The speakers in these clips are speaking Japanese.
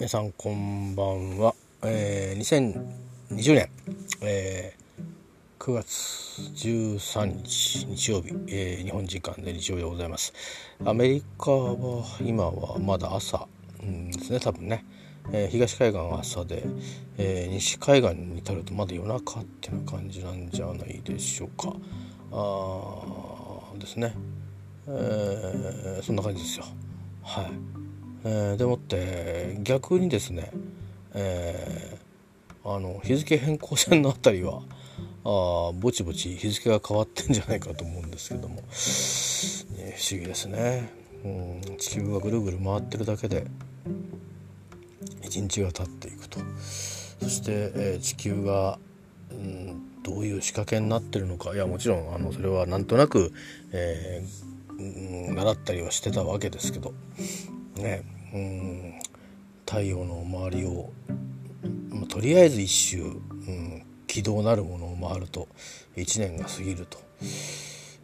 皆さんこんばんは、えー、2020年、えー、9月13日日曜日、えー、日本時間で日曜日でございます。アメリカは今はまだ朝、うん、ですね多分ね、えー、東海岸は朝で、えー、西海岸に至るとまだ夜中っていう感じなんじゃないでしょうか。あーですね、えー、そんな感じですよ。はい。えー、でもって逆にですね、えー、あの日付変更線のあたりはあぼちぼち日付が変わってんじゃないかと思うんですけども、ね、不思議ですね、うん、地球がぐるぐる回ってるだけで一日が経っていくと。そして、えー、地球が、うん、どういう仕掛けになってるのか。いやもちろんあのそれはなんとなく、えー、習ったりはしてたわけですけど。ね。うん。太陽の周りを、まあ、とりあえず一周、うん、軌道なるものを回ると1年が過ぎると。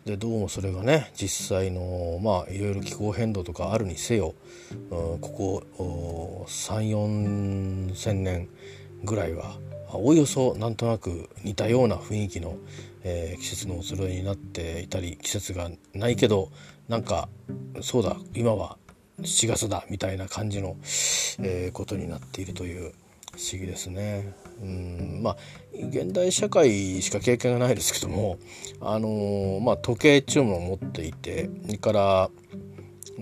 でどうもそれがね実際のまあいろいろ気候変動とかあるにせよ、うん、ここ34,000年ぐらいはおおよそなんとなく似たような雰囲気の、えー、季節の移ろいになっていたり季節がないけどなんかそうだ今は7月だみたいな感じの、えー、ことになっているという不思議ですね。うんまあ現代社会しか経験がないですけども、あのー、まあ、時計っていうのを持っていてそれから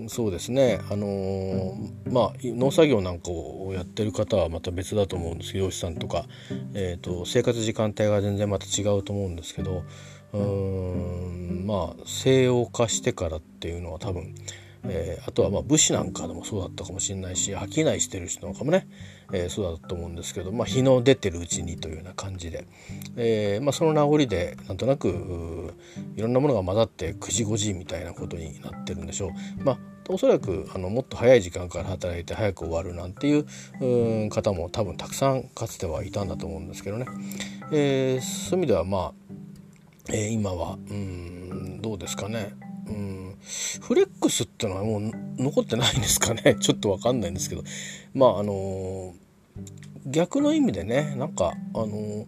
そうですね、あのー、まあ、農作業なんかをやってる方はまた別だと思うんですけど漁師さんとか、えーと、生活時間帯が全然また違うと思うんですけどうんまあ西洋化してからっていうのは多分えー、あとはまあ武士なんかでもそうだったかもしれないし商いしてる人なんかもね、えー、そうだったと思うんですけど、まあ、日の出てるうちにというような感じで、えーまあ、その名残でなんとなくいろんなものが混ざって9時5時みたいなことになってるんでしょう。まあおそらくあのもっと早い時間から働いて早く終わるなんていう方も多分たくさんかつてはいたんだと思うんですけどね、え、そういう意味ではまあ、え、今はうんどうですかね。うん。フレックスってのはもう残ってないんですかね？ちょっとわかんないんですけど。まああの、逆の意味でねなんかあの、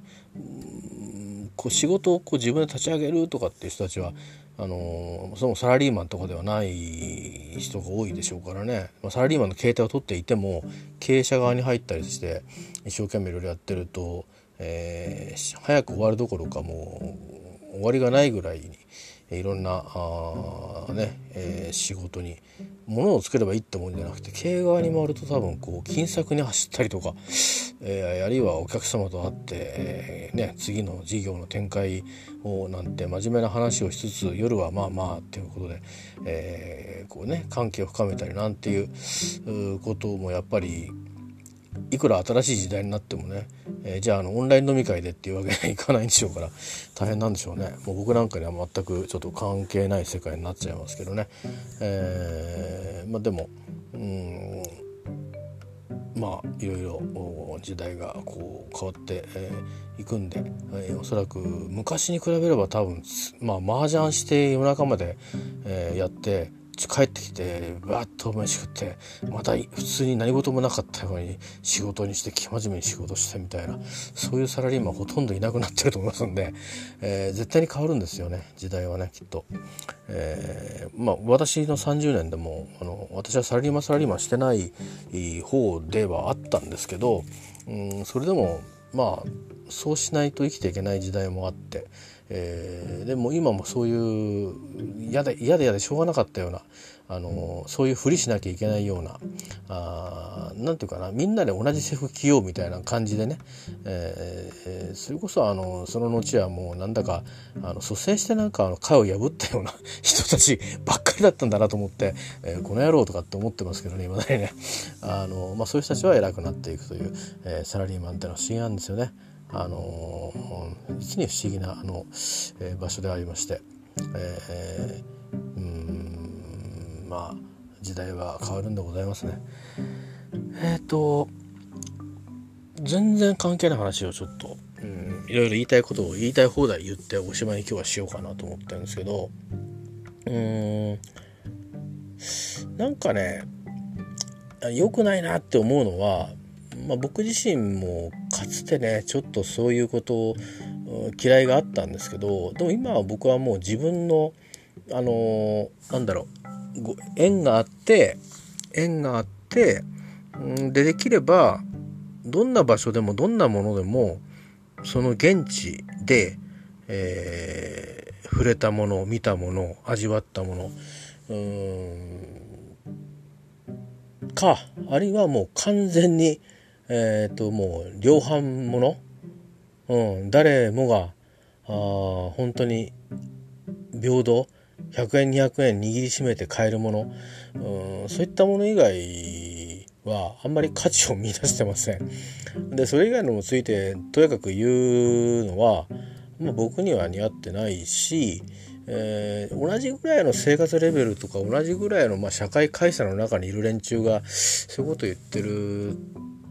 こう仕事をこう自分で立ち上げるとかっていう人たちはあのそのサラリーマンとかではない人が多いでしょうからね、まあ、サラリーマンの携帯を取っていても経営者側に入ったりして一生懸命いろいろやってると、えー、早く終わるどころかもう終わりがないぐらいにいろんなあ、ねえー、仕事に物を作ればいいってもんじゃなくて経営側に回ると多分こう金策に走ったりとか、えー、あるいはお客様と会って、えー、ね、次の事業の展開をなんて真面目な話をしつつ夜はまあまあっていうことで、えこうね関係を深めたりなんていうこともやっぱりいくら新しい時代になってもね、えー、じゃああのオンライン飲み会でっていうわけにはいかないんでしょうから大変なんでしょうね。もう僕なんかには全くちょっと関係ない世界になっちゃいますけどね、えー、まあでもうんまあいろいろ時代がこう変わってい、えー、くんで、えー、おそらく昔に比べれば多分まあ麻雀して夜中まで、えー、やって帰ってきてバッと飯食ってまた普通に何事もなかったように仕事にして生真面目に仕事してみたいなそういうサラリーマンほとんどいなくなってると思いますんで、えー、絶対に変わるんですよね時代はねきっと。えー、まあ私の30年でもあの私はサラリーマンサラリーマンしてない方ではあったんですけど、うん、それでもまあそうしないと生きていけない時代もあって。えー、でも今もそういう嫌で嫌で嫌でしょうがなかったようなあのそういうふりしなきゃいけないようなあなんていうかなみんなで同じ制服着ようみたいな感じでね、えー、それこそあのその後はもうなんだかあの率先してなんかあのを破ったような 人たちばっかりだったんだなと思って、えー、この野郎とかって思ってますけどね今だにねあの、まあ、そういう人たちは偉くなっていくという、えー、サラリーマンってのは不思議なんですよね。あの実に不思議なあの、えー、場所でありまして、えー、うんまあ時代は変わるんでございますね。えっ、ー、と全然関係ない話をちょっと、うん、いろいろ言いたいことを言いたい放題言っておしまいに今日はしようかなと思ってるんですけどうんなんかね良くないなって思うのは、まあ、僕自身もかつてねちょっとそういうことを嫌いがあったんですけどでも今は僕はもう自分のあのー、なんだろう縁があって縁があってんでできればどんな場所でもどんなものでもその現地で、えー、触れたもの見たもの味わったものうんかあるいはもう完全にえっ、ー、ともう量販もの、うん、誰もがあ本当に平等？100円200円握りしめて買えるもの、うん、そういったもの以外はあんまり価値を見出してません。でそれ以外のもついてとやかく言うのは、まあ、僕には似合ってないし、えー、同じぐらいの生活レベルとか同じぐらいの、まあ、社会会社の中にいる連中がそういうこと言ってる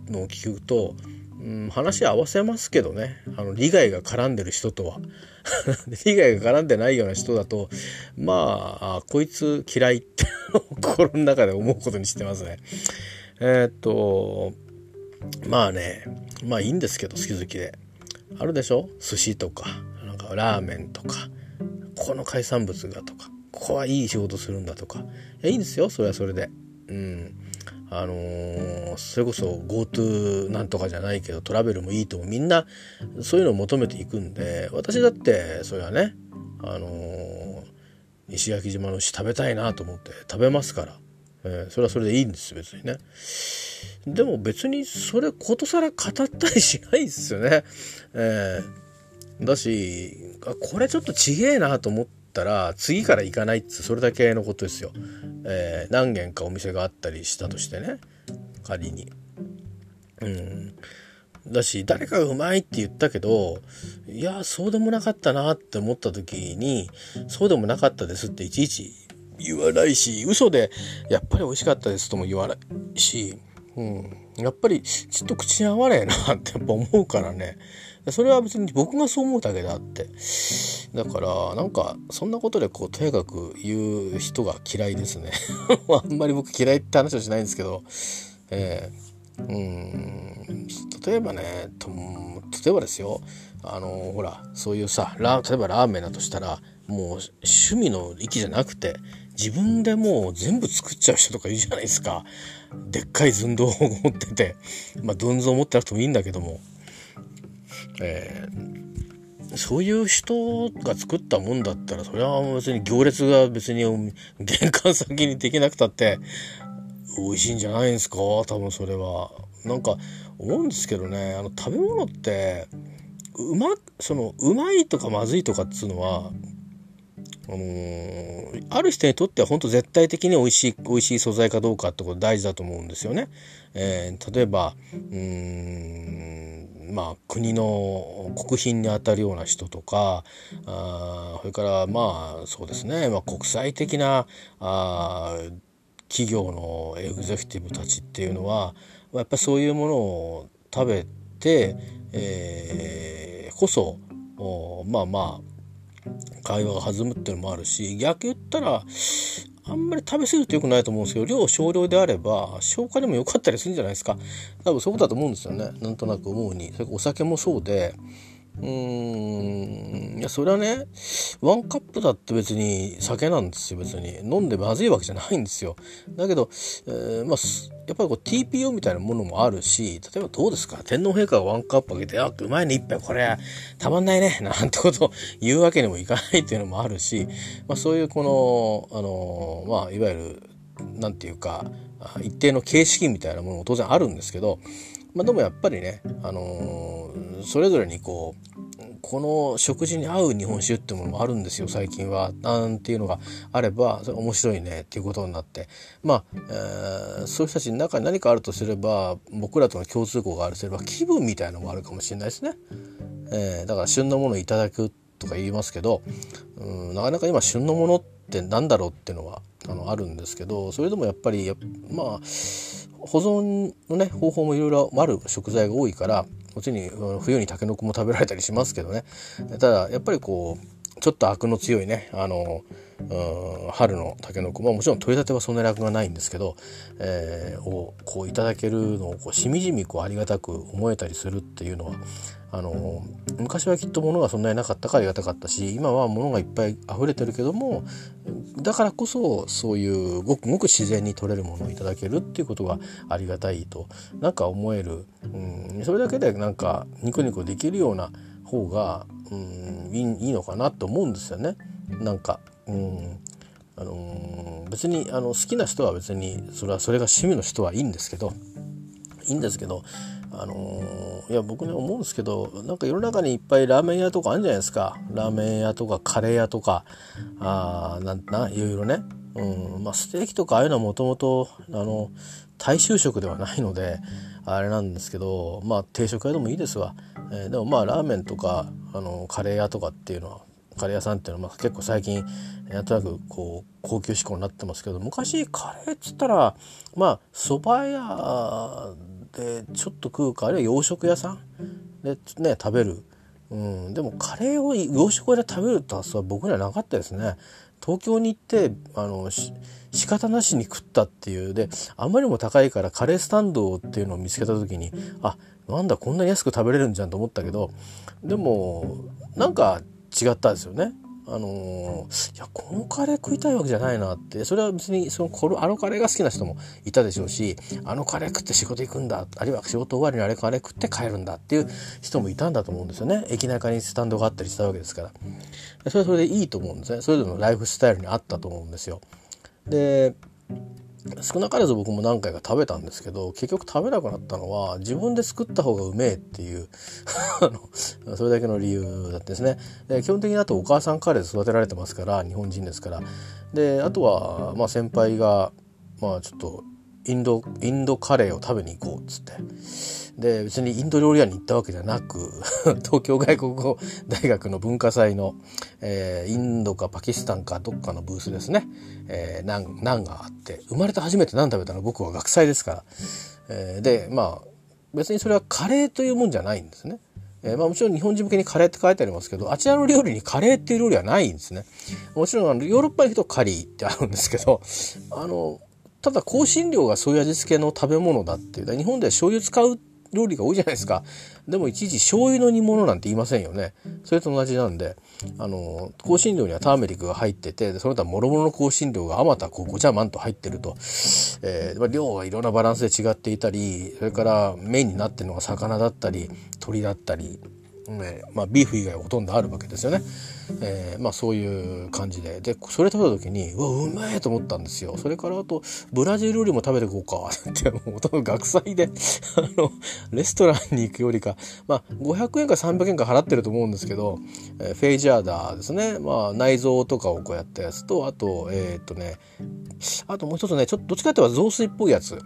のを聞くと、うん、話合わせますけどね。あの利害が絡んでる人とは。利害が絡んでないような人だとまあこいつ嫌いって心の中で思うことにしてますね。えー、っとまあねまあいいんですけど好き好きで。あるでしょ？寿司とかなんかラーメンとかこの海産物がとかここはいい仕事するんだとか。いやいいんですよそれはそれで。うん。あのー、それこそ GoTo なんとかじゃないけどトラベルもいいともみんなそういうのを求めていくんで私だってそれはねあのー、石垣島の牛食べたいなと思って食べますから、えー、それはそれでいいんです別にね。でも別にそれことさら語ったりしないですよね、えー、だしこれちょっとちげえなと思ったら次から行かないっつそれだけのことですよ。えー、何軒かお店があったりしたとしてね。仮に。うん。だし誰かがうまいって言ったけどいやそうでもなかったなって思った時にそうでもなかったですっていちいち言わないし嘘でやっぱり美味しかったですとも言わないし、うん、やっぱりちょっと口に合わねえなってやっぱ思うからね。それは別に僕がそう思うだけであって。だからなんかそんなことでこうとやかく言う人が嫌いですね。あんまり僕嫌いって話はしないんですけど。えー、うん。例えばねと例えばですよ。あのほらそういうさ例えばラーメンだとしたらもう趣味の域じゃなくて自分でもう全部作っちゃう人とかいるじゃないですか。でっかい寸胴を持っててまあ寸胴持ってなくてもいいんだけども。えー、そういう人が作ったもんだったらそれは別に行列が別に玄関先にできなくたって美味しいんじゃないんですか？多分それは。なんか思うんですけどねあの食べ物ってうまそのうまいとかまずいとかっつうのはあのー、ある人にとっては本当絶対的に美味しい美味しい素材かどうかってこと大事だと思うんですよね。えー、例えばうんまあ国の国賓にあたるような人とかあそれからまあそうですね、まあ、国際的なあ企業のエグゼクティブたちっていうのはやっぱりそういうものを食べて、えー、こそまあまあ会話が弾むっていうのもあるし逆言ったらあんまり食べ過ぎると良くないと思うんですけど量少量であれば消化にも良かったりするんじゃないですか。多分そうだと思うんですよね。なんとなく思うに。それお酒もそうでうーん。いやそれはねワンカップだって別に酒なんですよ別に。飲んでまずいわけじゃないんですよ。だけど、えー、まあやっぱりこう TPO みたいなものもあるし例えばどうですか？天皇陛下がワンカップあげて「あうまいね一杯これたまんないね」なんてことを言うわけにもいかないっていうのもあるし、まあ、そういうこのあのまあいわゆるなんていうか一定の形式みたいなものも当然あるんですけどまあ、でもやっぱりね、あのー、それぞれにこうこの食事に合う日本酒ってものもあるんですよ最近はなんていうのがあればそれ面白いねっていうことになってまあ、えー、そういう人たちの中に何かあるとすれば僕らとの共通項があるとすれば気分みたいのもあるかもしれないですね。えー、だから旬のものをいただくとか言いますけどうんなかなか今旬のものってって何だろうっていうのはあのあるんですけどそれでもやっぱりまあ保存のね方法もいろいろある食材が多いからもちろん冬にタケノコも食べられたりしますけどね。ただやっぱりこうちょっとアクの強いねあの春のたけのこ、まあ、もちろん取り立てはそんなに楽がないんですけど、えー、をこういただけるのをこうしみじみこうありがたく思えたりするっていうのはあの昔はきっと物がそんなになかったからありがたかったし今は物がいっぱい溢れてるけどもだからこそそういうごくごく自然に取れるものをいただけるっていうことがありがたいとなんか思える、うん、それだけでなんかニコニコできるような方が、うん、いいのかなと思うんですよね。なんか、うん。あのー、別にあの好きな人は別にそれはそれが趣味の人はいいんですけどいいんですけどあのー、いや僕ね思うんですけどなんか世の中にいっぱいラーメン屋とかあるんじゃないですか。ラーメン屋とかカレー屋とかあなんないろいろね、うんまあ、ステーキとかああいうのはもともと大衆食ではないのであれなんですけどまあ定食屋でもいいですわ、えー、でもまあラーメンとかあのカレー屋とかっていうのはカレー屋さんっていうのはまあ結構最近なんとなくこう高級志向になってますけど昔カレーっつったらまあ蕎麦屋でちょっと食うかあるいは洋食屋さん？でね食べる、うん、でもカレーを洋食屋で食べるって発想は僕にはなかったですね。東京に行ってあの仕方なしに食ったっていう。であまりにも高いからカレースタンドっていうのを見つけた時にあなんだこんなに安く食べれるんじゃんと思ったけどでもなんか違ったですよね。あのー、いやこのカレー食いたいわけじゃないなって。それは別にそのこのあのカレーが好きな人もいたでしょうしあのカレー食って仕事行くんだ。あるいは仕事終わりにあれカレー食って帰るんだっていう人もいたんだと思うんですよね。駅中にスタンドがあったりしたわけですから。それはそれでいいと思うんですね。それぞれのライフスタイルにあったと思うんですよ。で少なからず僕も何回か食べたんですけど結局食べなくなったのは自分で作った方がうめえっていう それだけの理由だったですね。で基本的にあとお母さんカレーで育てられてますから日本人ですから。であとはまあ先輩がまあちょっとインドインドカレーを食べに行こうっつって。で別にインド料理屋に行ったわけじゃなく 東京外国語大学の文化祭の、えー、インドかパキスタンかどっかのブースですね、えー、ナンがあって。生まれて初めてナン食べたの？僕は学祭ですから、えー、でまあ別にそれはカレーというもんじゃないんですね。えー、まあもちろん日本人向けにカレーって書いてありますけど、あちらの料理にカレーっていう料理はないんですね。もちろんあのヨーロッパに行くとカリーってあるんですけど、あの、ただ香辛料がそういう味付けの食べ物だっていう。日本では醤油使う料理が多いじゃないですか。でもいちいち醤油の煮物なんて言いませんよね。それと同じなんで、あの、香辛料にはターメリックが入ってて、その他諸々の香辛料があまたこうごちゃまんと入ってると、えー、量がいろんなバランスで違っていたり、それからメインになってるのが魚だったり、鶏だったり、ねまあ、ビーフ以外はほとんどあるわけですよね。えー、まあそういう感じで。で、それ食べた時に、うわ、うめえと思ったんですよ。それからあと、ブラジル料理も食べていこうか。って、もう、と学祭で、あの、レストランに行くよりか、まあ、500円か300円か払ってると思うんですけど、えー、フェイジャーダーですね。まあ、内臓とかをこうやったやつと、あと、えー、っとね、あともう一つね、ちょっとどっちかっていうと雑炊っぽいやつ。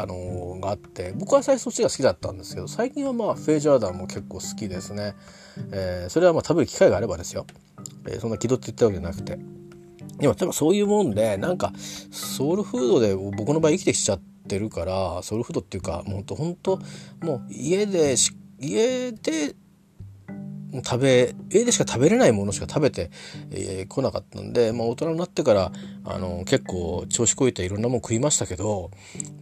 あの、があって僕は最初そっちが好きだったんですけど最近はまあフェイジャーダンも結構好きですね、えー、それはまあ食べる機会があればですよ、えー、そんな気取って言ったわけじゃなくて。でも多分そういうもんでなんかソウルフードで僕の場合生きてきちゃってるからソウルフードっていうかもうほんともう家で家で食べ家でしか食べれないものしか食べてこ、えー、なかったんで、まあ、大人になってからあの結構調子こいていろんなもん食いましたけど、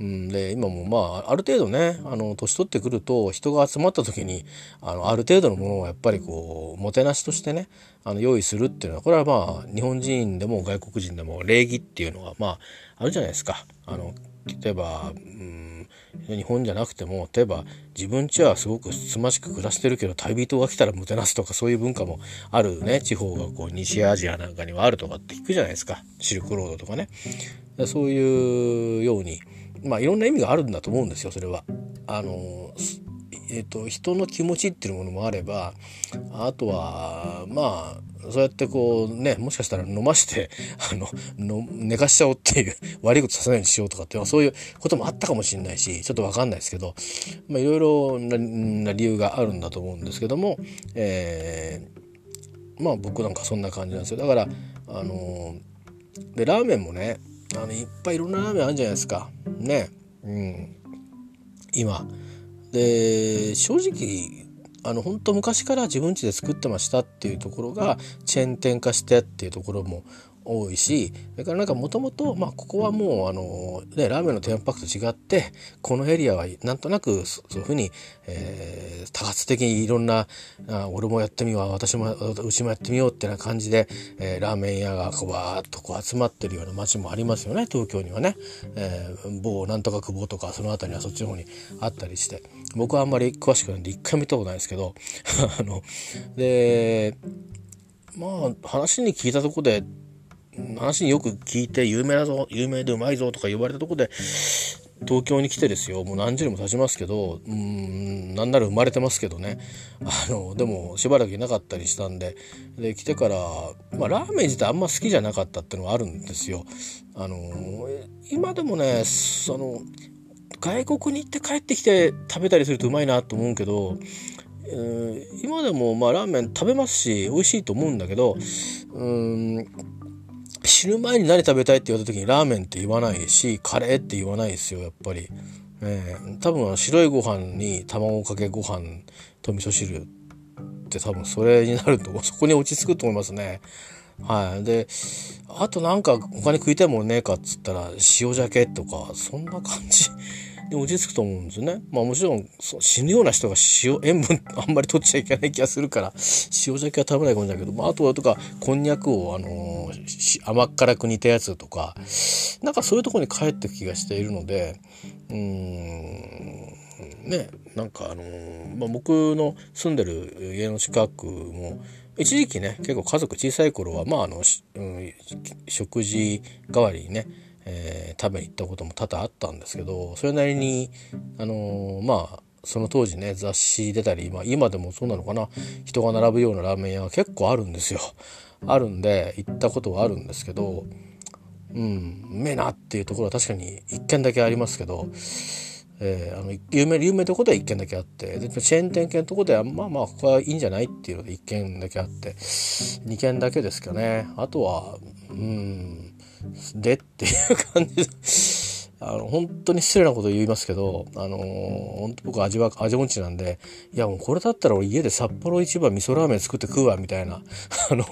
うん、で今もまあある程度ねあの年取ってくると人が集まった時にあのある程度のものをやっぱりこうもてなしとしてねあの用意するっていうのはこれはまあ日本人でも外国人でも礼儀っていうのはまああるじゃないですか。あの例えば、うん日本じゃなくても例えば自分ちはすごくつましく暮らしてるけど旅人が来たらもてなすとかそういう文化もあるね。地方がこう西アジアなんかにはあるとかって聞くじゃないですか。シルクロードとかね。そういうようにまあいろんな意味があるんだと思うんですよそれは。あのえーと、人の気持ちっていうものもあればあとはまあそうやってこうねもしかしたら飲まして あのの寝かしちゃおうっていう 悪いことさせないようにしようとかっていうそういうこともあったかもしれないしちょっと分かんないですけどいろいろな理由があるんだと思うんですけども、えー、まあ僕なんかそんな感じなんですよ。だからあのでラーメンもねあのいっぱいいろんなラーメンあるんじゃないですか。ね。うん。今。で正直あの本当昔から自分家で作ってましたっていうところがチェーン店化してっていうところも多いしそれからなんかもともとここはもうあの、ね、ラーメンのテーマパークと違ってこのエリアはなんとなくそういうふうに、えー、多発的にいろんなあ俺もやってみよう私もうちもやってみようってな感じで、えー、ラーメン屋がこうわーっとこう集まってるような街もありますよね東京にはね、えー、某なんとか久保とかその辺りはそっちの方にあったりして僕はあんまり詳しくないんで一回見たことないですけど あのでまあ話に聞いたとこで話によく聞いて有名だぞ有名でうまいぞとか言われたとこで東京に来てですよもう何十年も経ちますけどうんなんなら生まれてますけどねあのでもしばらくいなかったりしたんでで来てから、まあ、ラーメン自体あんま好きじゃなかったっていうのはあるんですよ。あの今でもねその外国に行って帰ってきて食べたりするとうまいなと思うけど今でもまあラーメン食べますし美味しいと思うんだけどうん死ぬ前に何食べたいって言われた時にラーメンって言わないしカレーって言わないですよやっぱり、えー、多分白いご飯に卵かけご飯と味噌汁って多分それになると そこに落ち着くと思いますね。はい。であとなんか他に食いたいものねえかっつったら塩鮭とかそんな感じ。で落ち着くと思うんですよね。まあもちろん死ぬような人が塩塩分あんまり取っちゃいけない気がするから塩鮭は食べないかもしれないけど、まあ、あとはとかこんにゃくをあのー、甘辛く煮たやつとかなんかそういうとこに帰ってく気がしているのでうーんねなんかあのー、まあ、僕の住んでる家の近くも一時期ね結構家族小さい頃はまああの、うん、食事代わりにねえー、食べに行ったことも多々あったんですけどそれなりにあのー、まあその当時ね雑誌出たり、まあ、今でもそうなのかな人が並ぶようなラーメン屋が結構あるんですよ。あるんで行ったことはあるんですけどうんうめえなっていうところは確かに1軒だけありますけど、えー、あの有名有名とこでは1軒だけあってでチェーン店系のとこではまあまあここはいいんじゃないっていうので1軒だけあって2軒だけですけどねあとはうんで？っていう感じ あの、本当に失礼なこと言いますけど、あのー、本当僕味は、味音痴なんで、いやもうこれだったら俺家で札幌一番味噌ラーメン作って食うわ、みたいな。あの、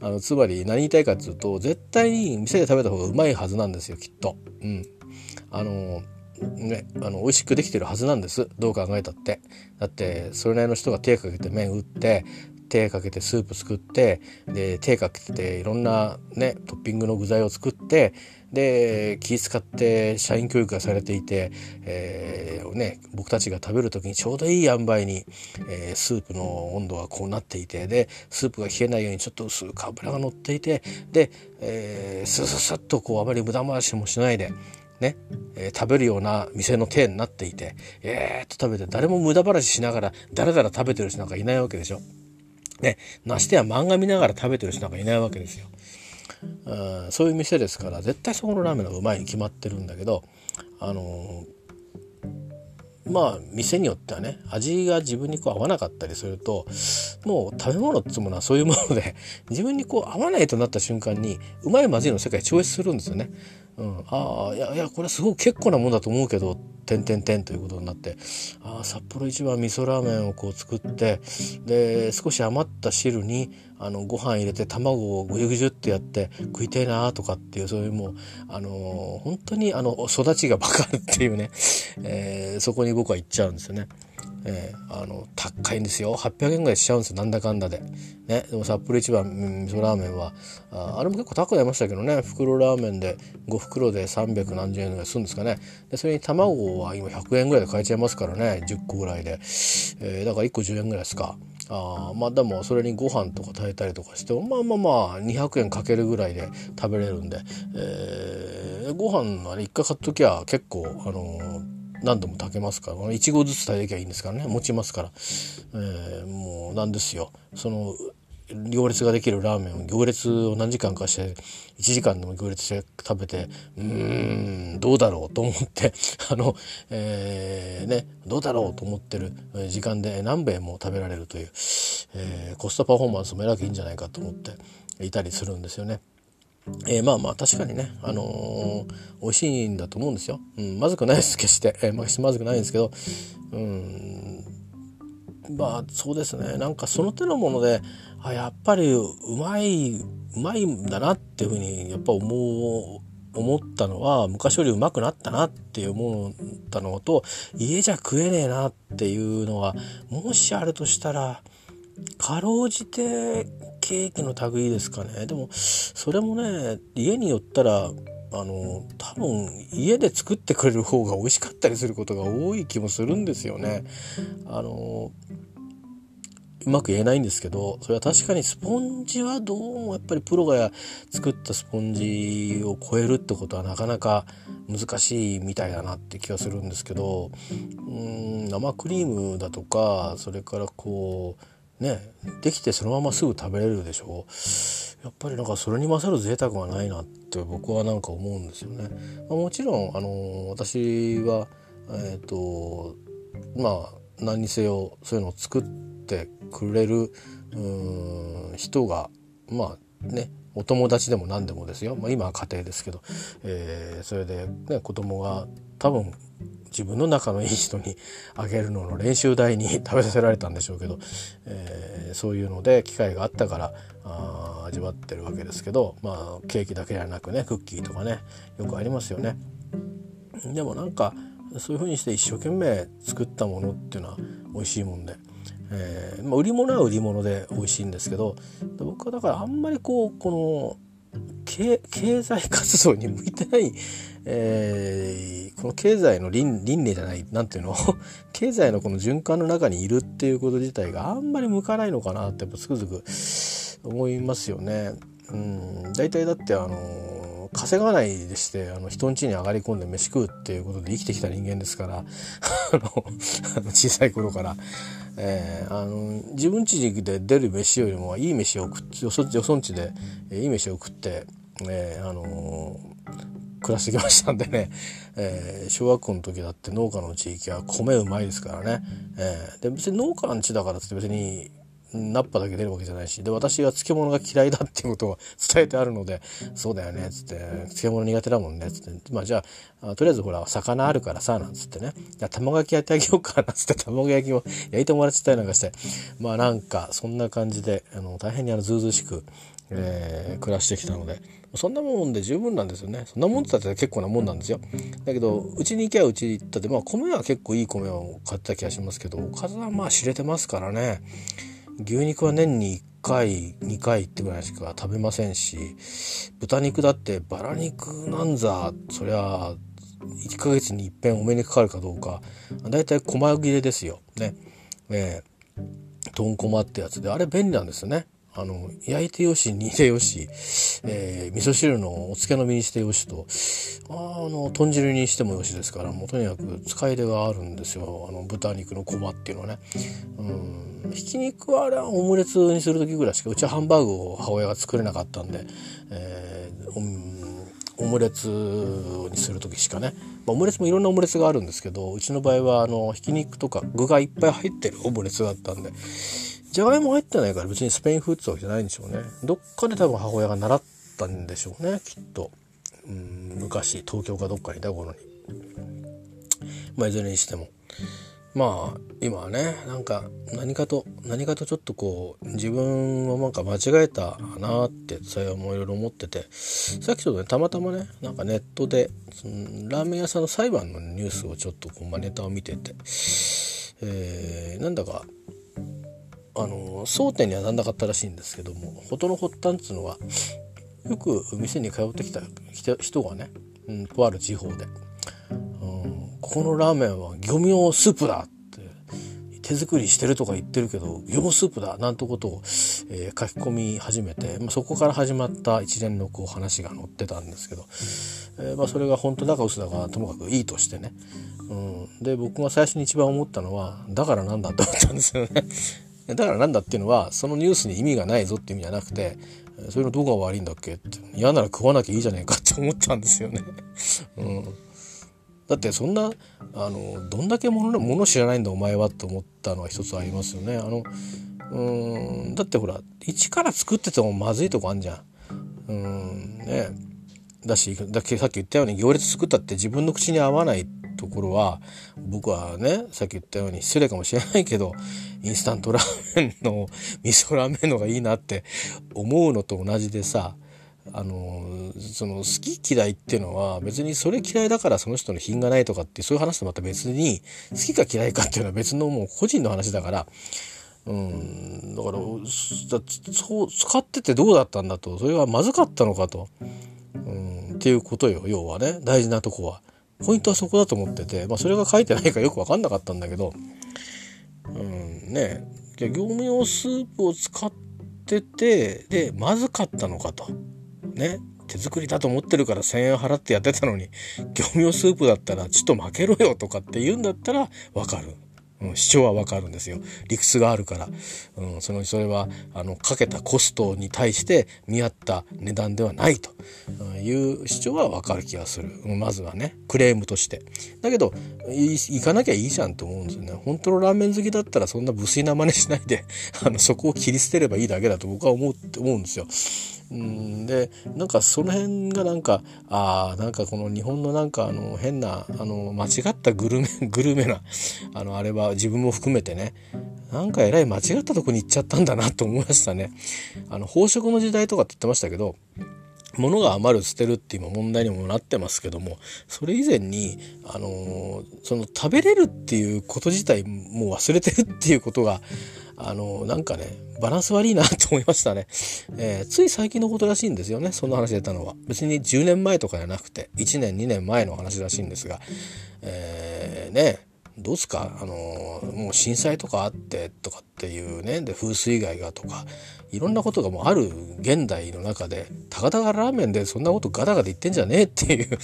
あの、つまり何言いたいかっていうと、絶対に店で食べた方がうまいはずなんですよ、きっと。うん。あのー、ね、あの、美味しくできてるはずなんです。どう考えたって。だって、それなりの人が手をかけて麺打って、手かけてスープ作ってで手かけていろんなねトッピングの具材を作ってで気使って社員教育がされていて、えー、ね、僕たちが食べる時にちょうどいい塩梅に、えー、スープの温度がこうなっていてでスープが冷えないようにちょっと薄く油が乗っていてで、えー、スススッとこうあまり無駄回しもしないでね、えー、食べるような店の体になっていて、えー、っと食べて誰も無駄話しながらだらだら食べてる人なんかいないわけでしょ。ね、ましてや漫画見ながら食べてる人なんかいないわけですよ。うん、そういう店ですから絶対そこのラーメンがうまいに決まってるんだけどあのー、まあ店によってはね味が自分にこう合わなかったりするともう食べ物っていうものはそういうもので自分にこう合わないとなった瞬間にうまいまずいの世界超越するんですよね。うん、ああいやいやこれすごく結構なもんだと思うけど点々点ということになってああ札幌一番味噌ラーメンをこう作ってで少し余った汁にあのご飯入れて卵をぐじゅぐじゅってやって食いたいなとかっていうそういうもうあのー、本当にあの育ちがバカっていうね、えー、そこに僕は行っちゃうんですよね。えー、あの高いんですよ。800円ぐらいしちゃうんですよ。なんだかんだで。ね、でも札幌一番味噌ラーメンはああれも結構高くなりましたけどね。袋ラーメンで5袋で300何十円ぐらいするんですかね。でそれに卵は今100円ぐらいで買えちゃいますからね。10個ぐらいで、えー、だから1個10円ぐらいですか。あまあでもそれにご飯とか炊いたりとかしてもまあまあまあ200円かけるぐらいで食べれるんで、えー、ご飯はね一回買っときゃ結構あのー何度も炊けますから1合ずつ炊いてきゃいいんですからね。持ちますから、えー、もうなんですよ。その行列ができるラーメンを行列を何時間かして1時間でも行列して食べてうーんどうだろうと思って あの、えー、ねどうだろうと思ってる時間で何杯も食べられるという、えー、コストパフォーマンスもえらくいいんじゃないかと思っていたりするんですよね。えー、まあまあ確かにね、あのー、美味しいんだと思うんですよ。うん、まずくないです、決して。えー、ま、まずくないんですけど、うん、まあそうですねなんかその手のものであやっぱりうまいうまいんだなっていうふうにやっぱ思う思ったのは昔よりうまくなったなって思ったのと家じゃ食えねえなっていうのはもしあるとしたらかろうじてケーキの類ですかねでもそれもね家によったらあの多分家で作ってくれる方が美味しかったりすることが多い気もするんですよね。あのうまく言えないんですけどそれは確かにスポンジはどうもやっぱりプロが作ったスポンジを超えるってことはなかなか難しいみたいだなって気がするんですけどうん生クリームだとかそれからこうねできてそのまますぐ食べれるでしょうやっぱりなんかそれに勝る贅沢はないなって僕はなんか思うんですよね。まあ、もちろんあの私はえっ、ー、とまあ何にせよそういうのを作ってくれる人がまあねお友達でも何でもですよ、まあ、今は家庭ですけど、えー、それで、ね、子供が多分自分の仲のいい人にあげるのの練習台に食べさせられたんでしょうけど、えー、そういうので機会があったからあ味わってるわけですけど、まあ、ケーキだけじゃなくねクッキーとかねよくありますよね。でもなんかそういうふうにして一生懸命作ったものっていうのは美味しいもんで。えーまあ、売り物は売り物で美味しいんですけど僕はだからあんまりこうこの経済活動に向いてない、えー、この経済の輪輪廻じゃない何ていうの？経済のこの循環の中にいるっていうこと自体があんまり向かないのかなってやっぱつくづく思いますよね。うん、大体だってあの稼がないでしてあの人ん家に上がり込んで飯食うっていうことで生きてきた人間ですから あの小さい頃から、えー、あの自分家で出る飯よりもいい飯を食ってよそよそんちで、いい飯を食って、えー、あの暮らしてきましたんでね、えー、小学校の時だって農家の地域は米うまいですからね、えー、で別に農家の地だからって別にナッパだけ出るわけじゃないしで私は漬物が嫌いだっていうことを伝えてあるので「そうだよね」っつって「漬物苦手だもんね」っつってまあじゃあとりあえずほら魚あるからさなんつってねじゃ卵焼きやってあげようかなんつって卵焼きを焼いてもらっちゃったりなんかしてまあなんかそんな感じであの大変にあのずうずうしく、えー、暮らしてきたので。そんなもんで十分なんですよね。そんなもんって言ったら結構なもんなんですよ。だけど、うちに行きゃうち行ったって、まあ米は結構いい米を買った気がしますけど、おかずはまあ知れてますからね。牛肉は年に1回2回ってぐらいしか食べませんし豚肉だってバラ肉なんざそりゃ1ヶ月にいっぺんお目にかかるかどうかだいたい細切れですよね。えー、トンコマってやつであれ便利なんですよね。あの焼いてよし煮てよし、えー、味噌汁のお漬物にしてよしとあの豚汁にしてもよしですからもうとにかく使い出があるんですよあの豚肉のコマっていうのはね。うんひき肉はあれはオムレツにする時ぐらいしかうちはハンバーグを母親が作れなかったんで、えー、オムレツにする時しかね、まあ、オムレツもいろんなオムレツがあるんですけどうちの場合はあのひき肉とか具がいっぱい入ってるオムレツだったんでじゃがいも入ってないから別にスペインフーツわけじゃないんでしょうね。どっかで多分母親が習ったんでしょうねきっと。うん昔東京かどっかにいた頃に。まあいずれにしても。まあ今はねなんか何かと何かとちょっとこう自分はなんか間違えたなってそれもいろいろ思っててさっきちょっとねたまたまねなんかネットでラーメン屋さんの裁判のニュースをちょっとこう、まあ、ネタを見てて、えー、なんだかあの争点にはなんなかったらしいんですけども事の発端っつうのはよく店に通ってきた人がね、うん、とある地方で。このラーメンは魚苗スープだって手作りしてるとか言ってるけど魚苗スープだなんてことを、えー、書き込み始めて、まあ、そこから始まった一連のこう話が載ってたんですけど、えー、まあ、それが本当だか嘘だかともかくいいとしてね、うん、で僕が最初に一番思ったのはだからなんだって思ったんですよね。だからなんだっていうのはそのニュースに意味がないぞっていう意味じゃなくてそれのどこが悪いんだっけって嫌なら食わなきゃいいじゃねえかって思ったんですよね。うんだってそんなあのどんだけものもの知らないんだお前はって思ったのは一つありますよね。あのうんだってほら一から作っててもまずいとこあんじゃん。うんねだしだけさっき言ったように行列作ったって自分の口に合わないところは僕はねさっき言ったように失礼かもしれないけどインスタントラーメンの味噌ラーメンのがいいなって思うのと同じでさあのその好き嫌いっていうのは別にそれ嫌いだからその人の品がないとかってそういう話とまた別に好きか嫌いかっていうのは別のもう個人の話だからうんだからそう使っててどうだったんだとそれはまずかったのかと、うん、っていうことよ要はね大事なとこは。ポイントはそこだと思ってて、まあ、それが書いてないかよく分かんなかったんだけど、うんね、業務用スープを使っててでまずかったのかと。ね手作りだと思ってるから1,000円払ってやってたのに業務用スープだったらちょっと負けろよとかって言うんだったらわかる。主張はわかるんですよ。理屈があるから。うん、その、それは、あの、かけたコストに対して見合った値段ではないという主張はわかる気がする。まずはね、クレームとして。だけど、行かなきゃいいじゃんと思うんですよね。本当のラーメン好きだったらそんな無粋な真似しないで、あの、そこを切り捨てればいいだけだと僕は思う、思うんですよ。うんでなんかその辺がなんかあなんかこの日本のなんかあの変なあの間違ったグルメ グルメなあのあれは自分も含めてねなんかえらい間違ったとこに行っちゃったんだなと思いましたね。あの飽食の時代とかって言ってましたけど物が余る捨てるって今問題にもなってますけどもそれ以前にあのその食べれるっていうこと自体もう忘れてるっていうことがあのなんかねバランス悪いなと思いましたね、えー、つい最近のことらしいんですよねそんな話出たのは。別に10年前とかじゃなくて1年2年前の話らしいんですが、えー、ねどうすか？あのもう震災とかあってとかっていうねで風水害がとかいろんなことがもうある現代の中で高々ラーメンでそんなことガタガタ言ってんじゃねえっていう。い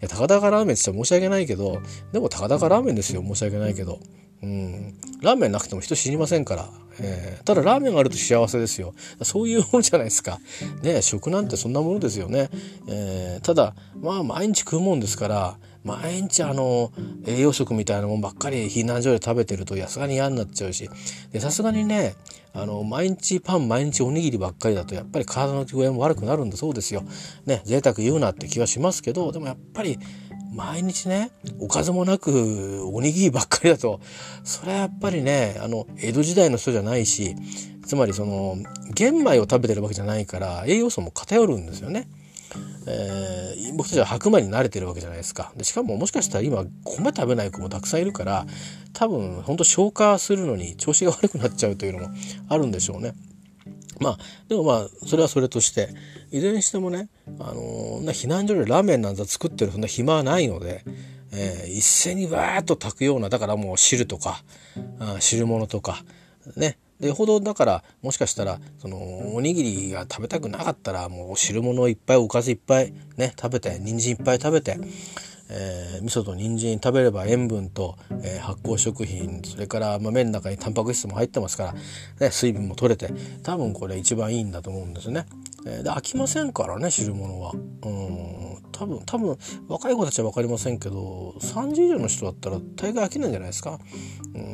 や高々ラーメンって言ったら申し訳ないけどでも高々ラーメンですよ申し訳ないけど。うん、ラーメンなくても人死にませんから、えー、ただラーメンがあると幸せですよ。そういうものじゃないですか。ね食なんてそんなものですよね、えー、ただまあ毎日食うもんですから毎日あの栄養食みたいなもんばっかり避難所で食べてるとさすがに嫌になっちゃうし。さすがにねあの毎日パン毎日おにぎりばっかりだとやっぱり体の具合も悪くなるんだそうですよ。ね贅沢言うなって気はしますけどでもやっぱり毎日ねおかずもなくおにぎりばっかりだとそれはやっぱりねあの江戸時代の人じゃないしつまりその玄米を食べてるわけじゃないから栄養素も偏るんですよね。えー、僕たちは白米に慣れてるわけじゃないですかでしかももしかしたら今米食べない子もたくさんいるから多分ほんと消化するのに調子が悪くなっちゃうというのもあるんでしょうね。まあでもまあそれはそれとしていずれにしてもね、あのー、避難所でラーメンなんざ作ってるそんな暇はないので、えー、一斉にわーっと炊くようなだからもう汁とかあ汁物とかねでほどだからもしかしたらそのおにぎりが食べたくなかったらもう汁物いっぱいおかずいっぱいね食べて人参いっぱい食べてえー、味噌と人参食べれば塩分と、えー、発酵食品それから、まあ、麺の中にタンパク質も入ってますから、ね、水分も取れて多分これ一番いいんだと思うんですね。で飽きませんからね汁物は。うん多分多分若い子たちは分かりませんけど30以上の人だったら大概飽きないんじゃないですか？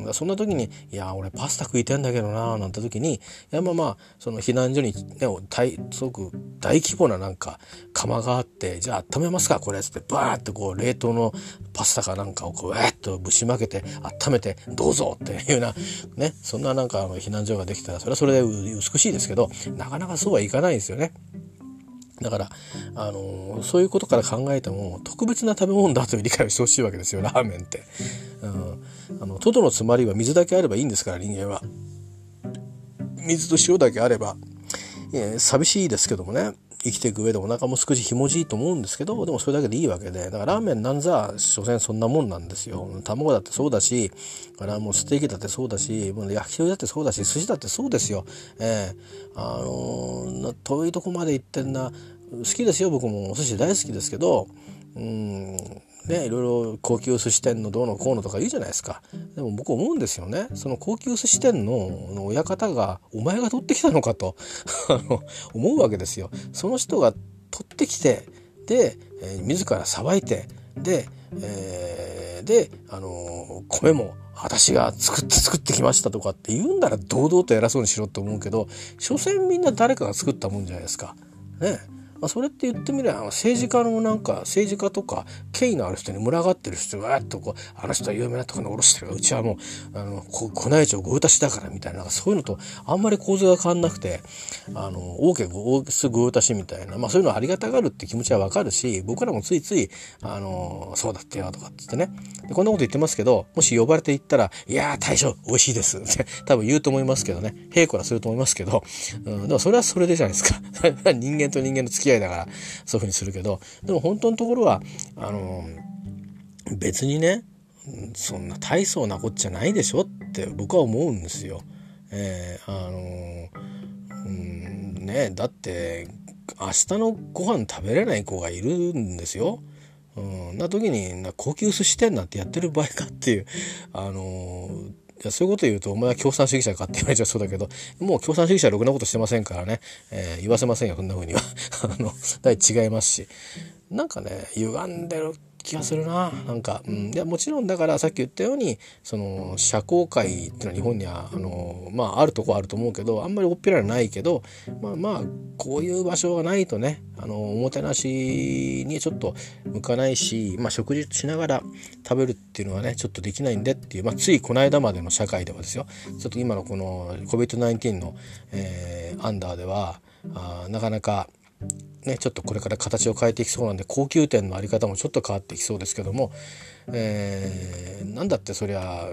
うん、そんな時に「いや俺パスタ食いてんだけどな」なんて時にいやまあまあその避難所に、ね、大すごく大規模ななんか釜があって「じゃあ温めますかこれ」っつってバーってこう冷凍のパスタかなんかをこうわっとぶしまけて温めて「どうぞ」っていうようなねそんななんか避難所ができたらそれはそれで美しいですけどなかなかそうはいかないですよね。だから、あのー、そういうことから考えても特別な食べ物だという理解をしてほしいわけですよラーメンって。うん、あのトドのつまりは水だけあればいいんですから人間は。水と塩だけあれば、えー、寂しいですけどもね生きていく上でお腹も少しひもじいと思うんですけどでもそれだけでいいわけでだからラーメンなんざ所詮そんなもんなんですよ。卵だってそうだしからもうステーキだってそうだしもう焼き鳥だってそうだし寿司だってそうですよ。ええ。ー、あのー、遠いとこまで行ってんな。好きですよ僕も。お寿司大好きですけどうんね、いろいろ高級寿司店のどうのこうのとか言うじゃないですか。でも僕思うんですよね。その高級寿司店の親方がお前が取ってきたのかと。思うわけですよ。その人が取ってきてで、えー、自らさばいてで、えー、であのー、米も私が作って作ってきましたとかって言うんなら堂々と偉そうにしろって思うけど所詮みんな誰かが作ったもんじゃないですか。ねまあ、それって言ってみれば政治家のなんか政治家とか権威のある人に群がってる人がわっとこうあの人は有名なところに下ろしてるうちはもうあのこ内町ごうたしだからみたいなそういうのとあんまり構図が変わんなくてあの大家大すごうたしみたいな、まあ、そういうのありがたがるって気持ちはわかるし僕らもついついあのそうだってよとかって言ってねこんなこと言ってますけどもし呼ばれて行ったら「いやー大将美味しいです」って多分言うと思いますけどね平子らすると思いますけど、うん、でもそれはそれでじゃないですか人間と人間の付き合いだからそういうふうにするけどでも本当のところはあの別にねそんな大層なこっちゃないでしょって僕は思うんですよ。えー、あのうんねだって明日のご飯食べれない子がいるんですよ。うん、な時にな高級寿司店なんてやってる場合かっていうあのやそういうこと言うとお前は共産主義者かって言われちゃそうだけどもう共産主義者はろくなことしてませんからね、えー、言わせませんよそんな風には。あの違いますし。なんかね歪んでる気がするな。なんか、うん、いやもちろんだからさっき言ったようにその社交界っていうのは日本にはあのまああるとこあると思うけどあんまりおっぴらないけどまあまあこういう場所がないとねあのおもてなしにちょっと向かないし、まあ、食事しながら食べるっていうのはねちょっとできないんでっていう、まあ、ついこの間までの社会ではですよ。ちょっと今のこの COVID-19 の、えー、アンダーではあなかなかね、ちょっとこれから形を変えていきそうなんで高級店の在り方もちょっと変わっていきそうですけども、えー、なんだってそりゃ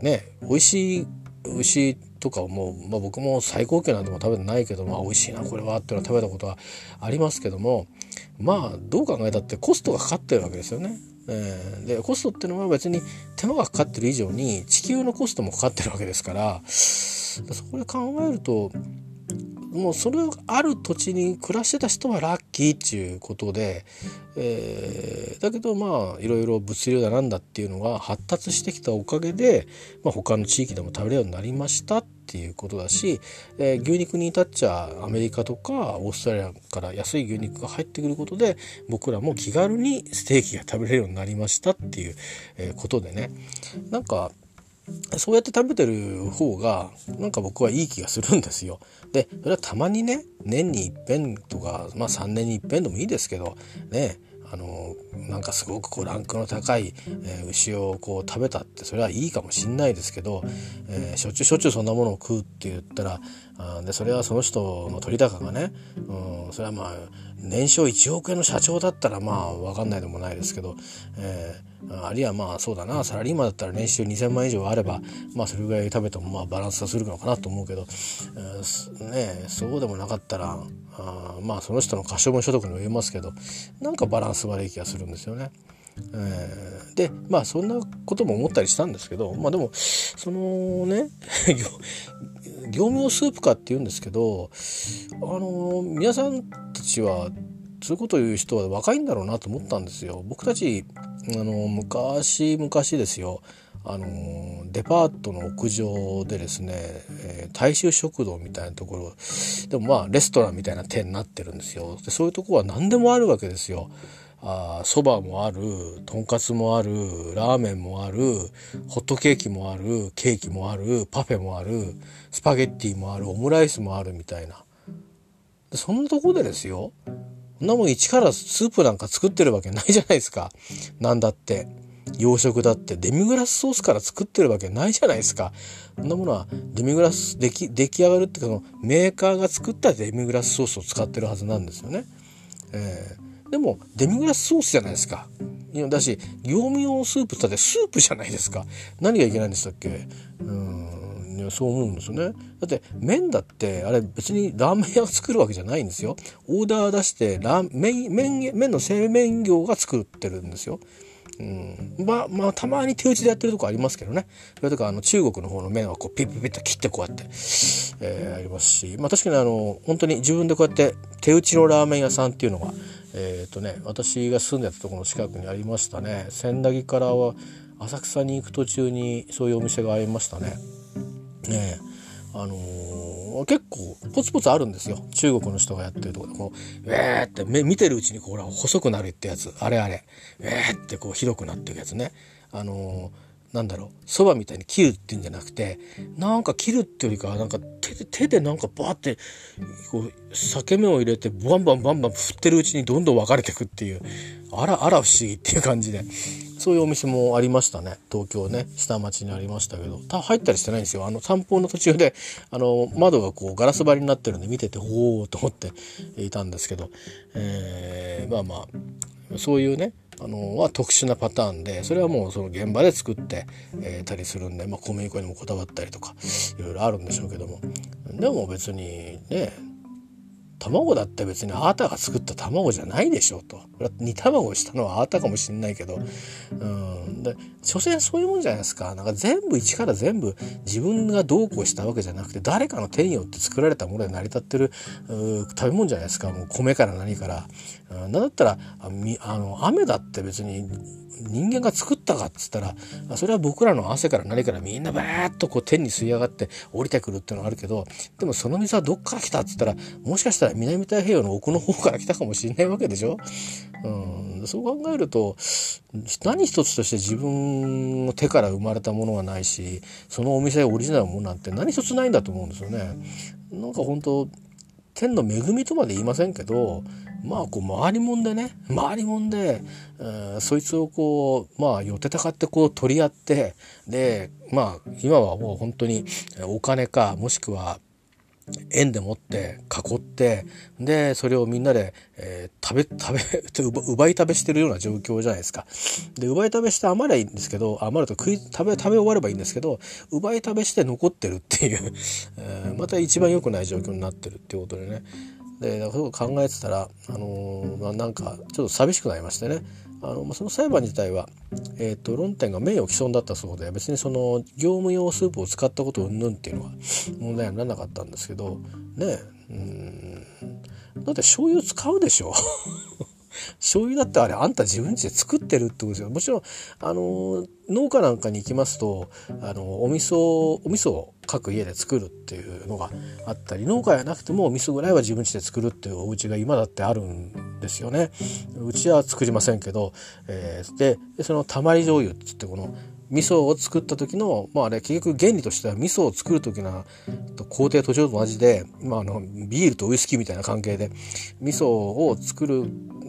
ね美味しい牛とかもう、まあ、僕も最高級なんても食べてないけど、まあ、美味しいなこれはっていうのは食べたことはありますけどもまあどう考えたってコストがかかってるわけですよね。えー、でコストっていうのは別に手間がかかってる以上に地球のコストもかかってるわけですからそこで考えるともうそれある土地に暮らしてた人はラッキーっていうことで、えー、だけどまあいろいろ物流だなんだっていうのが発達してきたおかげで、まあ、他の地域でも食べれるようになりましたっていうことだし、えー、牛肉に至っちゃアメリカとかオーストラリアから安い牛肉が入ってくることで僕らも気軽にステーキが食べれるようになりましたっていうことでね。なんかそうやって食べてる方がなんか僕はいい気がするんですよ。でそれはたまにね年に一遍とかまあ3年に一遍でもいいですけどねあのなんかすごくこうランクの高い、えー、牛をこう食べたってそれはいいかもしんないですけど、えー、しょっちゅうしょっちゅうそんなものを食うって言ったらあでそれはその人の取り高がね、うん、それはまあ年商1億円の社長だったらまあ分かんないでもないですけど、えー、あるいはまあそうだなサラリーマンだったら年収2,000万以上あればまあそれぐらい食べてもまあバランスはするのかなと思うけど、えー、ねそうでもなかったらあまあその人の可処分所得にも言えますけどなんかバランス悪い気がするんですよね。えー、でまあそんなことも思ったりしたんですけどまあでもそのね 業務用スープかって言うんですけどあの皆さんたちはそういうことを言う人は若いんだろうなと思ったんですよ。僕たちあの昔昔ですよ。あのデパートの屋上でですね、えー、大衆食堂みたいなところでもまあレストランみたいな店になってるんですよ。でそういうとこは何でもあるわけですよ。そばもあるとんかつもあるラーメンもあるホットケーキもあるケーキもあるパフェもある。スパゲッティもあるオムライスもあるみたいなそんなとこでですよそんなもん一からスープなんか作ってるわけないじゃないですかなんだって。洋食だってデミグラスソースから作ってるわけないじゃないですか。そんなものはデミグラス出来出来上がるっていうかのメーカーが作ったデミグラスソースを使ってるはずなんですよね。えー、でもデミグラスソースじゃないですか。だし業務用スープってだってスープじゃないですか。何がいけないんでしたっけ？うんそう思うんですよね。だって麺だってあれ別にラーメン屋が作るわけじゃないんですよ。オーダー出してラー麺麺麺の製麺業が作ってるんですよ。うん、まあまあたまに手打ちでやってるとこありますけどねそれとかあの中国の方の麺はこうピッピッピッと切ってこうやって、えー、ありますしまあ確かにあの本当に自分でこうやって手打ちのラーメン屋さんっていうのがえっ、ー、とね私が住んでたところの近くにありましたね千駄木からは浅草に行く途中にそういうお店がありましたね。ね。あのー、結構ポツポツあるんですよ。中国の人がやってるとこで。こうウェーって目見てるうちにこう細くなるってやつ。あれあれ。ウェーってこう広くなっていくやつね。あのなんだろうそばみたいに切るっていうんじゃなくてなんか切るっていうよりかなんか手で手でなんかバーってこう裂け目を入れてバンバンバンバン振ってるうちにどんどん分かれてくっていうあらあら不思議っていう感じでそういうお店もありましたね。東京ね下町にありましたけどた入ったりしてないんですよ。あの散歩の途中であの窓がこうガラス張りになってるんで見てておおと思っていたんですけど、えー、まあまあそういうねあのは特殊なパターンでそれはもうその現場で作って、えー、たりするんで、まあ、小麦粉にもこだわったりとかいろいろあるんでしょうけどもでも別にね卵だって別にあなたが作った卵じゃないでしょうと。煮卵したのはあなたかもしんないけど、うん。で、所詮そういうもんじゃないですか。なんか全部一から全部自分がどうこうしたわけじゃなくて、誰かの手によって作られたもので成り立ってる食べ物じゃないですか。もう米から何から。なんだったら、あの、雨だって別に人間が作ったかっつったらそれは僕らの汗から何からみんなバーッとこう天に吸い上がって降りてくるっていうのがあるけどでもその水はどっから来たっつったらもしかしたら南太平洋の奥の方から来たかもしれないわけでしょ？うん、そう考えると何一つとして自分の手から生まれたものがないしそのお店オリジナルのものなんて何一つないんだと思うんですよね。なんか本当天の恵みとまで言いませんけどまあこう回りもんでね回りもんで、そいつをこうまあ寄ってたかってこう取り合ってでまあ今はもう本当にお金かもしくは円でもって囲ってでそれをみんなで、えー、食べ食べ奪い食べしてるような状況じゃないですか。で奪い食べして余りゃいいんですけど余ると食い食べ食べ終わればいいんですけど奪い食べして残ってるっていう、えー、また一番良くない状況になってるっていうことでねでそういう考えてたら、あの、まあ、なんかちょっと寂しくなりましてね。あの、まあ、その裁判自体は、えーと、論点が名誉毀損だったそうで別にその業務用スープを使ったことうんぬんっていうのは問題にならなかったんですけどねうん。だって醤油使うでしょ。醤油だってあれあんた自分家で作ってるってことですよ。もちろんあの農家なんかに行きますとあのお味噌お味噌を各家で作るっていうのがあったり農家やなくてもお味噌ぐらいは自分家で作るっていうお家が今だってあるんですよね。うちは作りませんけど、えー、でそのたまり醤油っつってこの味噌を作った時の、まああれ結局原理としては味噌を作る時の工程途中と同じで、まああのビールとウイスキーみたいな関係で味噌を作る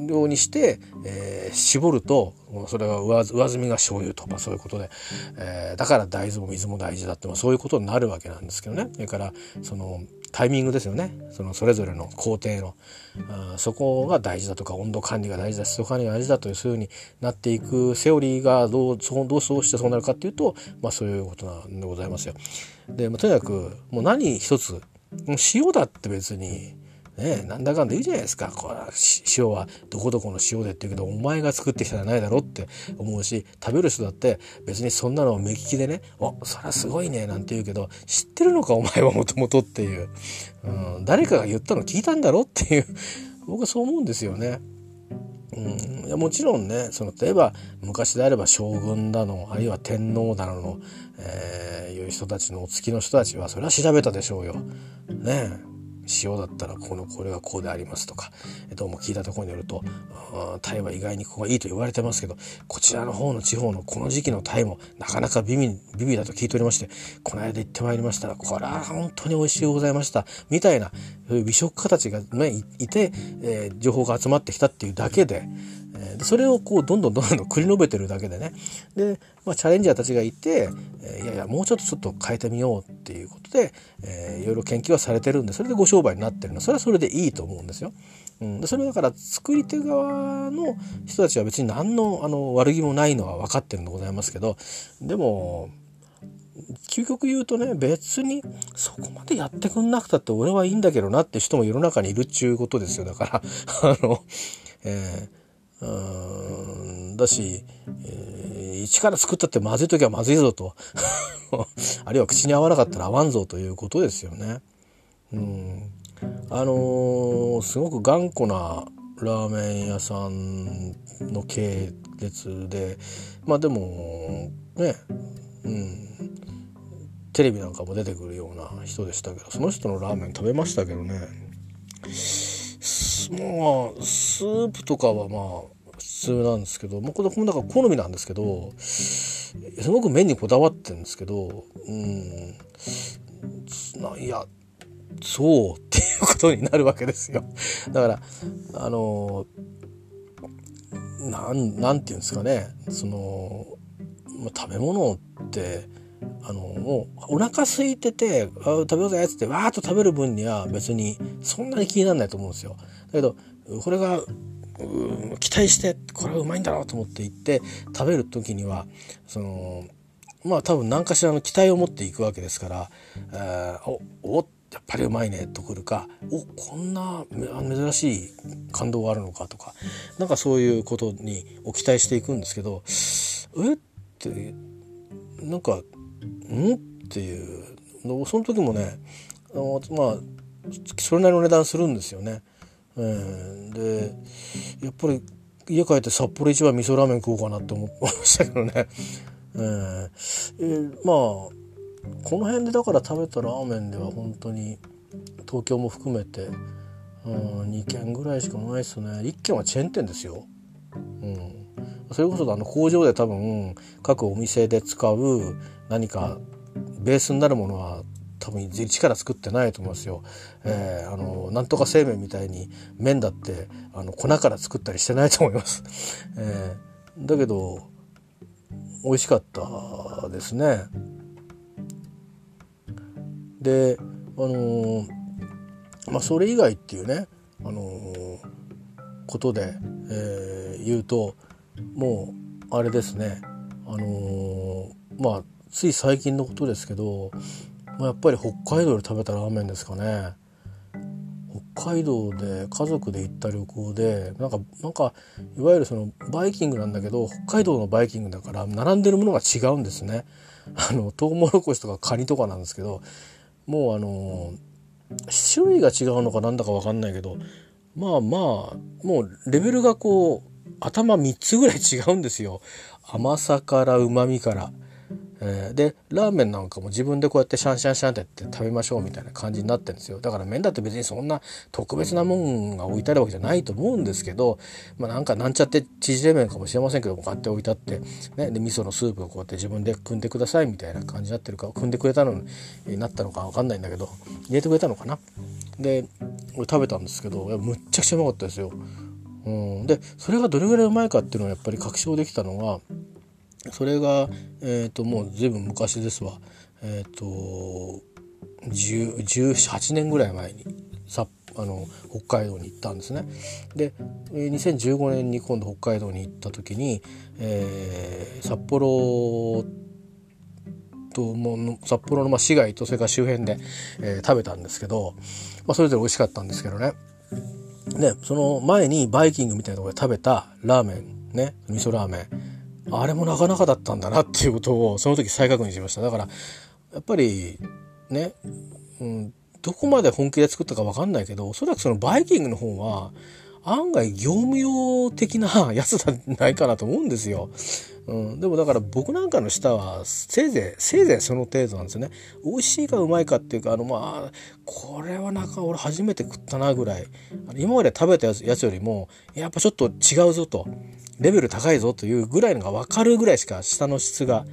ようにして、えー、絞るとそれが上上澄みが醤油と、まあ、そういうことで、えー、だから大豆も水も大事だって、まあ、そういうことになるわけなんですけどね。それからそのタイミングですよねそのそれぞれの工程のあそこが大事だとか温度管理が大事だ湿度管理が大事だというふうになっていくセオリーがどうそうどうそうしてそうなるかっていうと、まあ、そういうことなんでございますよ。で、まあ、とにかくもう何一つ塩だって別にねなんだかんだ言うじゃないですか。これ塩はどこどこの塩でって言うけど、お前が作ってきたらないだろって思うし、食べる人だって別にそんなの目利きでね、お、そりゃすごいね、なんて言うけど、知ってるのかお前はもともとっていう、うん、誰かが言ったの聞いたんだろっていう、僕はそう思うんですよね。うん、いやもちろんねその例えば昔であれば将軍だのあるいは天皇だの、えー、いう人たちのお付きの人たちはそれは調べたでしょうよ。ねえ塩だったらこのこれがこうでありますとかどうも聞いたところによるとタイは意外にここがいいと言われてますけどこちらの方の地方のこの時期のタイもなかなかビビビビだと聞いておりましてこの間行ってまいりました。らこれは本当に美味しゅうございました。みたいなそういう美食家たちが、ね、いて、えー、情報が集まってきたっていうだけでえー、それをこうどんどんどんどん 繰り述べてるだけでね。で、まあ、チャレンジャーたちがいて、えー、いやいやもうちょっとちょっと変えてみようっていうことで、えー、いろいろ研究はされてるんでそれでご商売になってるの。それはそれでいいと思うんですよ。うん、それだから作り手側の人たちは別に何のあの悪気もないのは分かってるんでございますけどでも究極言うとね別にそこまでやってくんなくたって俺はいいんだけどなって人も世の中にいるっちゅうことですよ。だから あの、えーうんだし、えー、一から作ったってまずい時はまずいぞと。あるいは口に合わなかったら合わんぞということですよね。うん。あのー、すごく頑固なラーメン屋さんの系列でまあでもねうん。テレビなんかも出てくるような人でしたけどその人のラーメン食べましたけどね。まあスープとかはまあ普通なんですけど、まあ、これもだから好みなんですけどすごく麺にこだわってるんですけどうんいやそうっていうことになるわけですよ。だからあのなんなんていうんですかねその食べ物ってあのもうお腹空いてて「あ食べようぜ」っつってわーっと食べる分には別にそんなに気にならないと思うんですよ。けどこれが期待してこれはうまいんだろうと思って行って食べる時にはそのまあ多分何かしらの期待を持っていくわけですから、えー、おおやっぱりうまいねとくるかおこんな珍しい感動があるのかとかなんかそういうことにを期待していくんですけどえ？ってなんかん？っていう。その時もねまあそれなりの値段するんですよね。えー、でやっぱり家帰って札幌一番味噌ラーメン食おうかなって思いましたけどね。えー、えー、まあこの辺でだから食べたラーメンでは本当に東京も含めて、うん、2軒ぐらいしかないですね1軒はチェーン店ですよ。うんそれこそあの工場で多分各お店で使う何かベースになるものは多分一から作ってないと思いますよ。えー、あのなんとか製麺みたいに麺だってあの粉から作ったりしてないと思います。えー、だけど美味しかったですね。であのー、まあそれ以外っていうねあのー、ことで、えー、言うともうあれですねあのまあつい最近のことですけど、まあ、やっぱり北海道で食べたラーメンですかね。北海道で家族で行った旅行でなんかなんかいわゆるそのバイキングなんだけど北海道のバイキングだから並んでるものが違うんですね。あのトウモロコシとかカニとかなんですけどもうあの種類が違うのかなんだか分かんないけどまあまあもうレベルがこう頭3つぐらい違うんですよ。甘さからうまみから。えー、でラーメンなんかも自分でこうやってシャンシャンシャンってやって食べましょうみたいな感じになってるんですよ。だから麺だって別にそんな特別なもんが置いてあるわけじゃないと思うんですけど、まあ、なんかなんちゃって縮れ麺かもしれませんけどこうやって置いてあって、ね、で味噌のスープをこうやって自分で汲んでくださいみたいな感じになってるか汲んでくれたのになったのか分かんないんだけど入れてくれたのかな。で俺食べたんですけどやむっちゃくちゃうまかったですよ。うん、でそれがどれぐらいうまいかっていうのをやっぱり確証できたのがそれが、えーと、もう随分昔ですわ、えーと、18年ぐらい前にさあの北海道に行ったんですね。で2015年に今度北海道に行った時に、えー、札幌ともう札幌のまあ市街とそれから周辺で、えー、食べたんですけど、まあ、それぞれ美味しかったんですけどね。でその前にバイキングみたいなところで食べたラーメンね味噌ラーメンあれもなかなかだったんだなっていうことをその時再確認しました。だからやっぱりね、うん、どこまで本気で作ったかわかんないけどおそらくそのバイキングの方は案外業務用的な やつじゃないかなと思うんですよ。うん、でもだから僕なんかの舌はせいぜいせいぜいその程度なんですよね。美味しいかうまいかっていうかあのまあこれはなんか俺初めて食ったなぐらい今まで食べたやつやつよりもやっぱちょっと違うぞとレベル高いぞというぐらいのが分かるぐらいしか舌の質が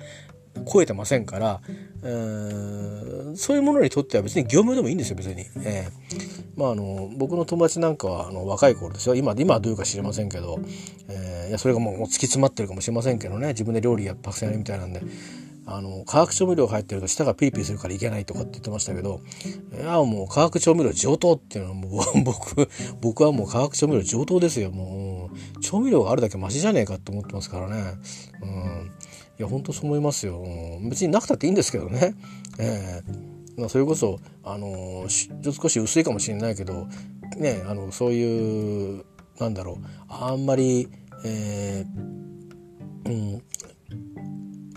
超えてませんから、えー、そういうものにとっては別に業務でもいいんですよ別に。えー、まああの僕の友達なんかはあの若い頃ですよ。今今はどういうか知りませんけど、えー、いやそれがもう突き詰まってるかもしれませんけどね。自分で料理やったくさんやるみたいなんで。あの化学調味料入ってると舌がピリピリするからいけないとかって言ってましたけどいやもう化学調味料上等っていうのはもう 僕僕はもう化学調味料上等ですよ。もう調味料があるだけマシじゃねえかって思ってますからね。うん。いや本当そう思いますよ。別になくたっていいんですけどね。えー、まあ、それこそあの少し薄いかもしれないけどねあのそういうなんだろう。あんまりえー、うん。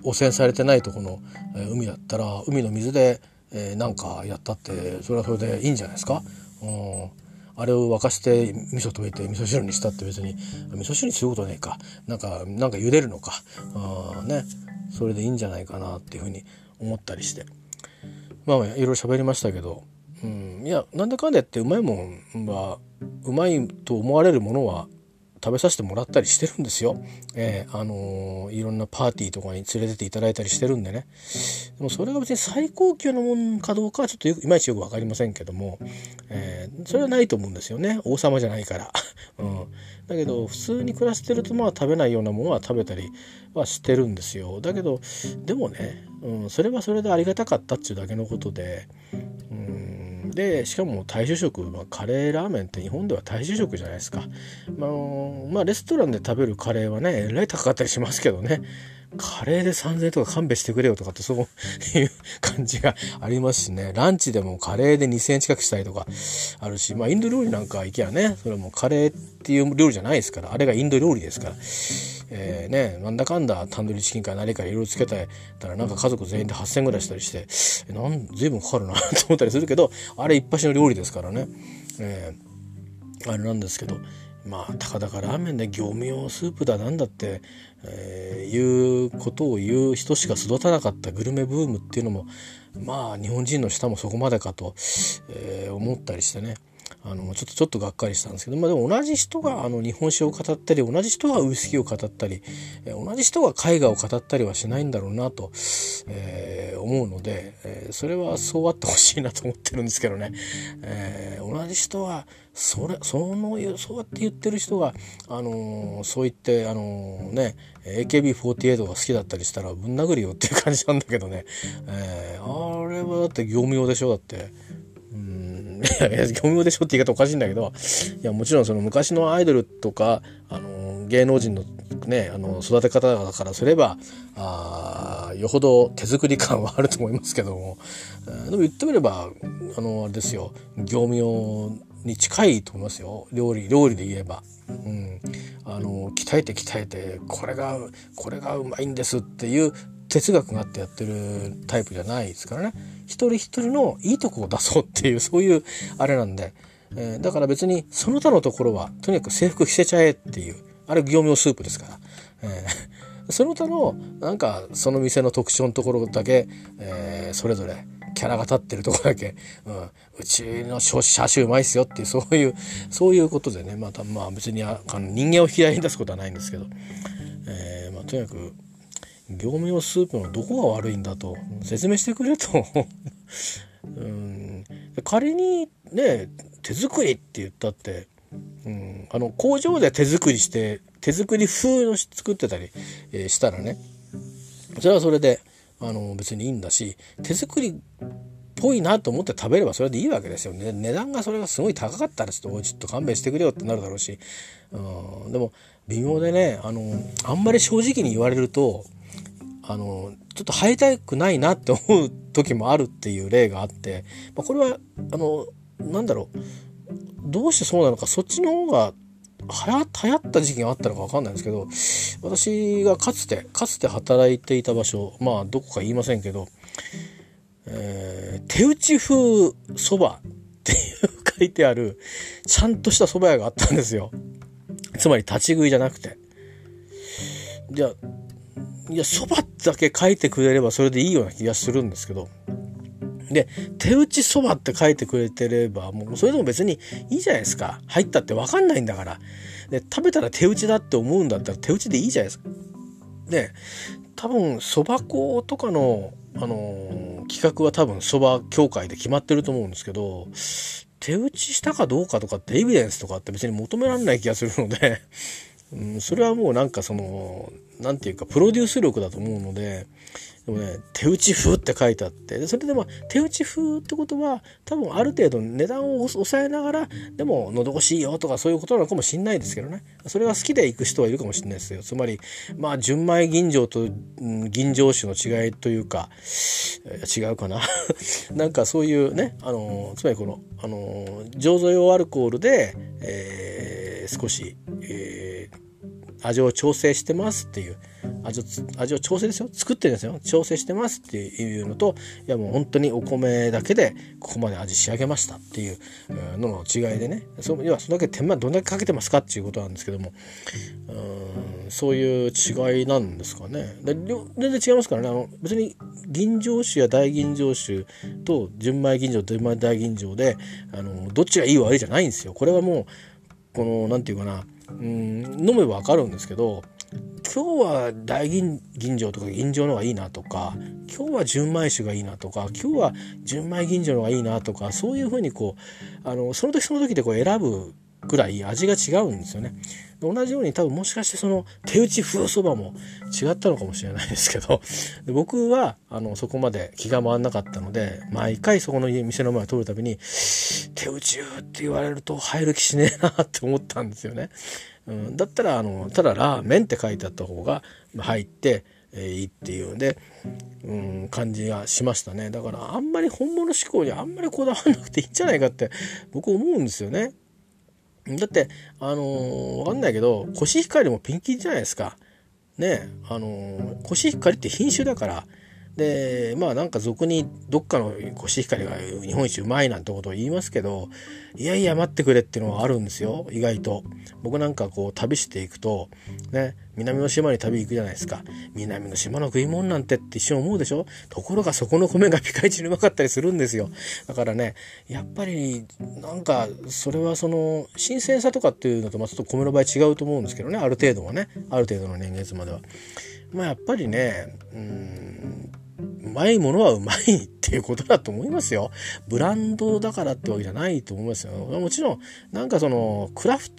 汚染されてないとこの、え海だったら海の水で、えー、なんかやったってそれはそれでいいんじゃないですか？うん。あれを沸かして味噌溶いて味噌汁にしたって別に味噌汁にすることねえか。なんかなんか茹でるのか。あね。それでいいんじゃないかなっていうふうに思ったりして。まあいろいろ喋りましたけど、うん、いやなんだかんだやってうまいもんはうまいと思われるものは食べさせてもらったりしてるんですよ。えー、あのー、いろんなパーティーとかに連れてっていただいたりしてるんでね。でもそれが別に最高級のものかどうかはちょっといまいちよく分かりませんけども、えー、それはないと思うんですよね。王様じゃないから。うん、だけど普通に暮らしてるとまあ食べないようなものは食べたりはしてるんですよ。だけどでもね、うん、それはそれでありがたかったっていうだけのことで、うんでしかも大衆食、まあ、カレーラーメンって日本では大衆食じゃないですか、まあ、まあ、レストランで食べるカレーはねえらい高かったりしますけどね。カレーで3000円とか勘弁してくれよとかってそういう感じがありますしね。ランチでもカレーで2000円近くしたりとかあるしまあインド料理なんか行けばねそれはもうカレーっていう料理じゃないですからあれがインド料理ですから。えー、ね、なんだかんだタンドリーチキンか何かいろいろつけたらなんか家族全員で8,000円ぐらいしたりしてなん随分かかるな と思ったりするけどあれ一発の料理ですからね、えー、あれなんですけどまあたかだかラーメンで業務用スープだなんだって、えー、いうことを言う人しか育たなかったグルメブームっていうのもまあ日本人の舌もそこまでかと、えー、思ったりしてね。あのちょっとちょっとがっかりしたんですけど、まあ、でも同じ人があの日本酒を語ったり同じ人がウイスキーを語ったり同じ人が絵画を語ったりはしないんだろうなと、えー、思うので、えー、それはそうあってほしいなと思ってるんですけどね、えー、同じ人はそれそのそうやって言ってる人が、あのー、そう言って、あのー、ね AKB48 が好きだったりしたらぶん殴るよっていう感じなんだけどね、えー、あれはだって業務用でしょだって。いや、業務用でしょって言い方おかしいんだけど、いや、もちろんその昔のアイドルとか、あの、芸能人のね、あの、育て方だからすれば、あよほど手作り感はあると思いますけども、でも言ってみれば、あの、あれですよ、業務用に近いと思いますよ。料理、料理で言えば。うん。あの、鍛えて鍛えて、これが、これがうまいんですっていう哲学があってやってるタイプじゃないですからね。一人一人のいいとこを出そうっていうそういうあれなんで、えー、だから別にその他のところはとにかく制服着せちゃえっていうあれ業務用スープですから、えー、その他のなんかその店の特徴のところだけ、えー、それぞれキャラが立ってるとこだけ、うん、うちの車種うまいっすよっていうそういうそういうことでねまたまあ別にあ人間を引き合いに出すことはないんですけど、えーまあ、とにかく業務用スープのどこが悪いんだと説明してくれと。うん。仮にね手作りって言ったって、うん、あの工場で手作りして手作り風の作ってたり、えー、したらね。それはそれであの別にいいんだし手作りっぽいなと思って食べればそれでいいわけですよね。値段がそれがすごい高かったらちょっとおちょっと勘弁してくれよってなるだろうし、うん、でも微妙でねあのあんまり正直に言われるとあの、ちょっと入りたくないなって思う時もあるっていう例があって、まあ、これは、あの、なんだろう、どうしてそうなのか、そっちの方がは流行った時期があったのか分かんないんですけど、私がかつて、かつて働いていた場所、まあ、どこか言いませんけど、えー、手打ち風そばっていう書いてある、ちゃんとした蕎麦屋があったんですよ。つまり立ち食いじゃなくて。じゃあ、いや、そばだけ書いてくれればそれでいいような気がするんですけど、で、手打ちそばって書いてくれてれば、もうそれでも別にいいじゃないですか。入ったってわかんないんだから。で、食べたら手打ちだって思うんだったら手打ちでいいじゃないですか。で、多分、そば粉とかの、あのー、企画は多分そば協会で決まってると思うんですけど、手打ちしたかどうかとかってエビデンスとかって別に求められない気がするので、うん、それはもうなんかその、なんていうか、プロデュース力だと思うので、でもね、手打ち風って書いてあって、でそれでも手打ち風ってことは、多分ある程度値段を抑えながら、でも喉越しいよとかそういうことなのかもしんないですけどね。それが好きで行く人はいるかもしれないですよ。つまり、まあ、純米吟醸と、吟醸酒の違いというか、違うかな。なんかそういうね、あの、つまりこの、あの、醸造用アルコールで、えー、少し、えー味を調整してますっていう味を味を調整ですよ。作ってるんですよ。調整してますっていうのといやもう本当にお米だけでここまで味仕上げましたっていうのの違いでね。そ要はそれだけ手間どんだけかけてますかっていうことなんですけどもうんそういう違いなんですかね。で全然違いますからね。あの別に吟醸酒や大吟醸酒と純米吟醸純米大吟醸であのどっちがいい悪いじゃないんですよ。これはもうこの何て言うかなうん飲めば分かるんですけど今日は大吟醸とか吟醸の方がいいなとか今日は純米酒がいいなとか今日は純米吟醸の方がいいなとかそういうふうにこうあのその時その時でこう選ぶぐらい味が違うんですよね。同じように多分もしかしてその手打ち風そばも違ったのかもしれないですけど僕はあのそこまで気が回らなかったので毎回そこの店の前を通るたびに手打ちって言われると入る気しねえなって思ったんですよね。うん、だったらあのただラーメンって書いてあった方が入ってえいいっていうので、うん、感じがしましたねだからあんまり本物志向にあんまりこだわらなくていいんじゃないかって僕思うんですよね。だって、あのー、わかんないけど、コシヒカリもピンキリじゃないですか。ねあのー、コシヒカリって品種だから、でまあなんか俗にどっかのコシヒカリが日本一うまいなんてことを言いますけどいやいや待ってくれっていうのはあるんですよ。意外と。僕なんかこう旅していくとね南の島に旅行くじゃないですか。南の島の食い物なんてって一瞬思うでしょ？ところがそこの米がピカイチにうまかったりするんですよ。だからねやっぱりなんかそれはその新鮮さとかっていうのとまあちょっと米の場合違うと思うんですけどね。ある程度はね。ある程度の年月までは。まあやっぱりねうんうまいものはうまいていうことだと思いますよ。ブランドだからってわけじゃないと思いますよ。もちろん、なんかその、クラフ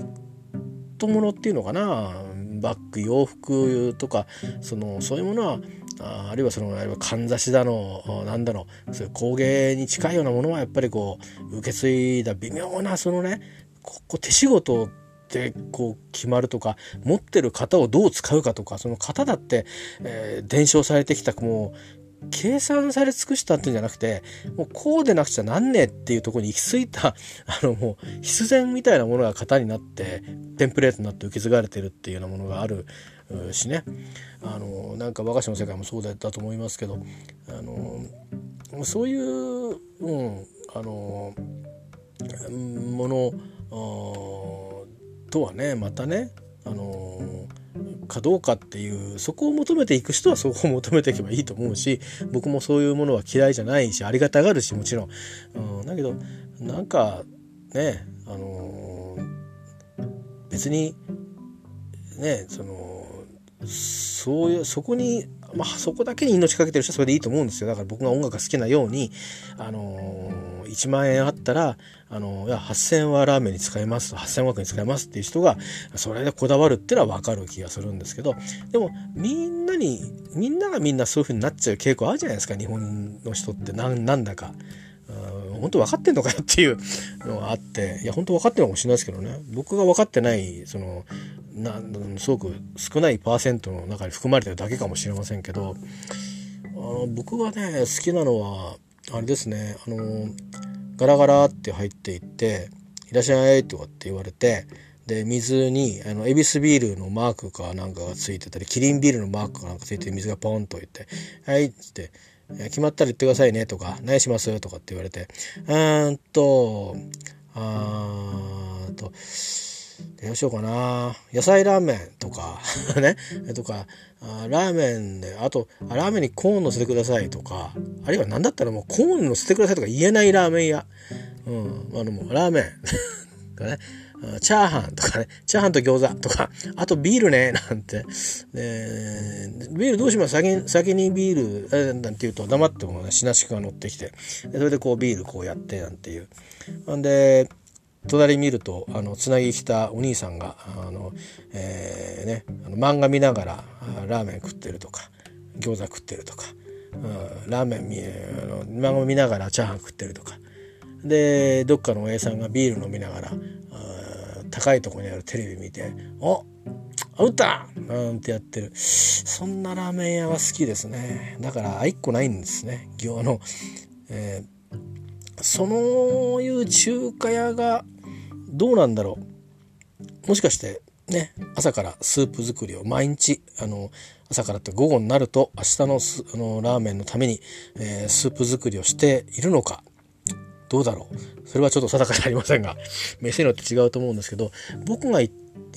トものっていうのかな、バッグ、洋服とか、その、そういうものは、ああるいはその、あるいはかんざしだの、なんだろう、そういう工芸に近いようなものはやっぱりこう、受け継いだ微妙な、そのね、ここ手仕事でこう決まるとか持ってる型をどう使うかとかその型だって、えー、伝承されてきたもう計算され尽くしたっていうんじゃなくて、もうこうでなくちゃなんねえっていうところに行き着いた、あのもう必然みたいなものが型になって、テンプレートになって受け継がれてるっていうようなものがあるしね。あの、なんか和菓子の世界もそうだったと思いますけど、あの、そういう、うん、あの、もの、とはね、またね、あのかどうかっていうそこを求めていく人はそこを求めていけばいいと思うし僕もそういうものは嫌いじゃないしありがたがるしもちろん、うん、だけどなんかねあのー、別にねそのそういうそこにまあそこだけに命かけてる人はそれでいいと思うんですよ。だから僕が音楽が好きなようにあのー、1万円あったらあの、いや、8000はラーメンに使いますと、8000枠に使いますっていう人が、それでこだわるっていうのはわかる気がするんですけど、でも、みんなに、みんながみんなそういう風になっちゃう傾向あるじゃないですか、日本の人って。な、なんだか。本当分かってんのかよっていう のがあって、いや、本当分かってるのかもしれないですけどね、僕が分かってない、その、なすごく少ないパーセントの中に含まれてるだけかもしれませんけど、あの僕がね、好きなのは、あれですね、あの、ガラガラって入っていって「いらっしゃい」とかって言われてで水にあのエビスビールのマークかなんかがついてたりキリンビールのマークかなんかついて水がポンといって「はい」っつって「決まったら言ってくださいね」とか「何します?」とかって言われて「うーんとあーとどうしようかな。野菜ラーメンとか ね。とかあラーメンであとラーメンにコーン乗せてくださいとかあるいは何だったらもうコーン乗せてくださいとか言えないラーメン屋。うん。あのもうラーメン。がね。チャーハンとかね、チャーハンと餃子とか、あとビールね、なんて。えビールどうします？先に、先にビール、えなんて言うと黙ってもね、しなしくが乗ってきて、それでこうビールこうやって、なんていう。んで、隣見るとあのつなぎ来たお兄さんがあの、えー、ね、あの漫画見ながらラーメン食ってるとか餃子食ってるとか、うん、ラーメン見あの漫画見ながらチャーハン食ってるとか。でどっかのおやさんがビール飲みながら高いとこにあるテレビ見て「お打った!」なんてやってる。そんなラーメン屋は好きですね。だから一個ないんですね。行の、えー、そのいう中華屋がどうなんだろう。もしかしてね朝からスープ作りを毎日あの朝からって午後になると明日のあのラーメンのために、えー、スープ作りをしているのか。どうだろう。それはちょっと定かじゃありませんが 店によって違うと思うんですけど僕が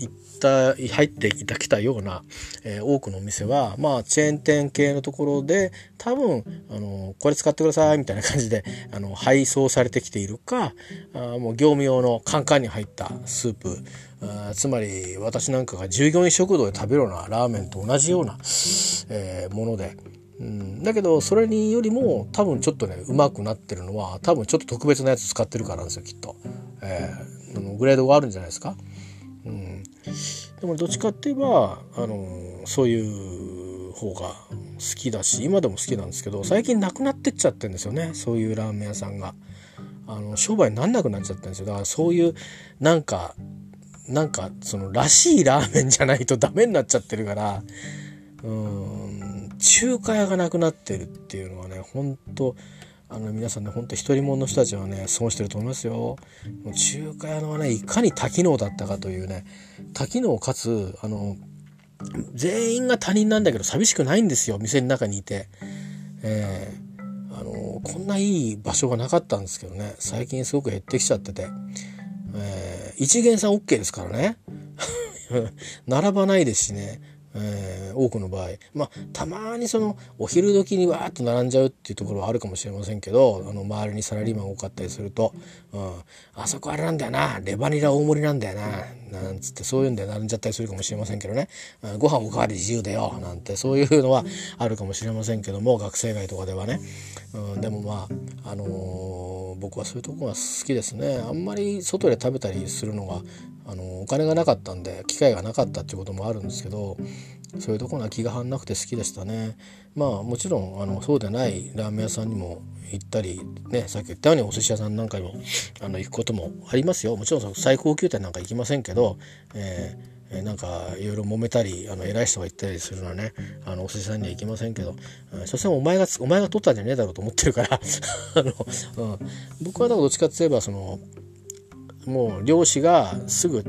行った入っていたきたような、えー、多くのお店はまあチェーン店系のところで多分あのこれ使ってくださいみたいな感じであの配送されてきているかあもう業務用のカンカンに入ったスープあつまり私なんかが従業員食堂で食べるようなラーメンと同じような、えー、もので。うん、だけどそれによりも多分ちょっとねうまくなってるのは多分ちょっと特別なやつ使ってるからなんですよきっと、えー、グレードがあるんじゃないですか。でもどっちかって言えば、あのそういう方が好きだし今でも好きなんですけど最近なくなってっちゃってるんですよね。そういうラーメン屋さんが。あの商売になんなくなっちゃったんですよ。だからそういうなんかなんかそのらしいラーメンじゃないとダメになっちゃってるからうん中華屋がなくなってるっていうのはね本当あの皆さんねほんと独り者の人たちはね損してると思いますよ。中華屋のはねいかに多機能だったかというね多機能かつあの全員が他人なんだけど寂しくないんですよ店の中にいて。えー、あのこんないい場所がなかったんですけどね最近すごく減ってきちゃってて、えー、一元さん OK ですからね 並ばないですしねえー、多くの場合。まあたまにそのお昼時にわーっと並んじゃうっていうところはあるかもしれませんけどあの周りにサラリーマン多かったりすると、うん、あそこあれなんだよな。レバニラ大盛りなんだよな。なんつってそういうんで並んじゃったりするかもしれませんけどね、うん、ご飯おかわり自由だよ。なんてそういうのはあるかもしれませんけども学生街とかではね、うん、でもまああのー、僕はそういうとこが好きですね。あんまり外で食べたりするのがあのお金がなかったんで機会がなかったっていうこともあるんですけどそういうところは気が張んなくて好きでしたね。まあもちろんあのそうでないラーメン屋さんにも行ったりねさっき言ったようにお寿司屋さんなんかにもあの行くこともありますよ。もちろん最高級店なんか行きませんけど、えーえなんかいろいろ揉めたりあの偉い人が言ったりするのはねあのお寿司さんには行きませんけど、うん、所詮お前がお前が取ったんじゃねえだろうと思ってるから。あの、うん、僕はだどっちかって言えばそのもう漁師がすぐ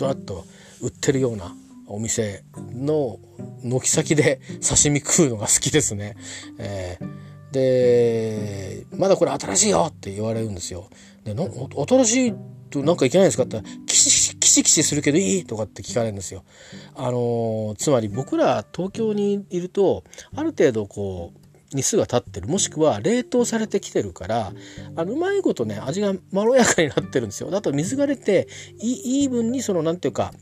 わっと売ってるようなお店の軒先で刺身食うのが好きですね。えー、で、まだこれ新しいよって言われるんですよ。で、の新しいとなんかいけないんですかってキシキシキシするけどいいとかって聞かれるんですよ。あのー、つまり僕ら東京にいると、ある程度こう、日数が経ってるもしくは冷凍されてきてるからあのうまいことね味がまろやかになってるんですよ。だと水が出てイーブンにその何ていうか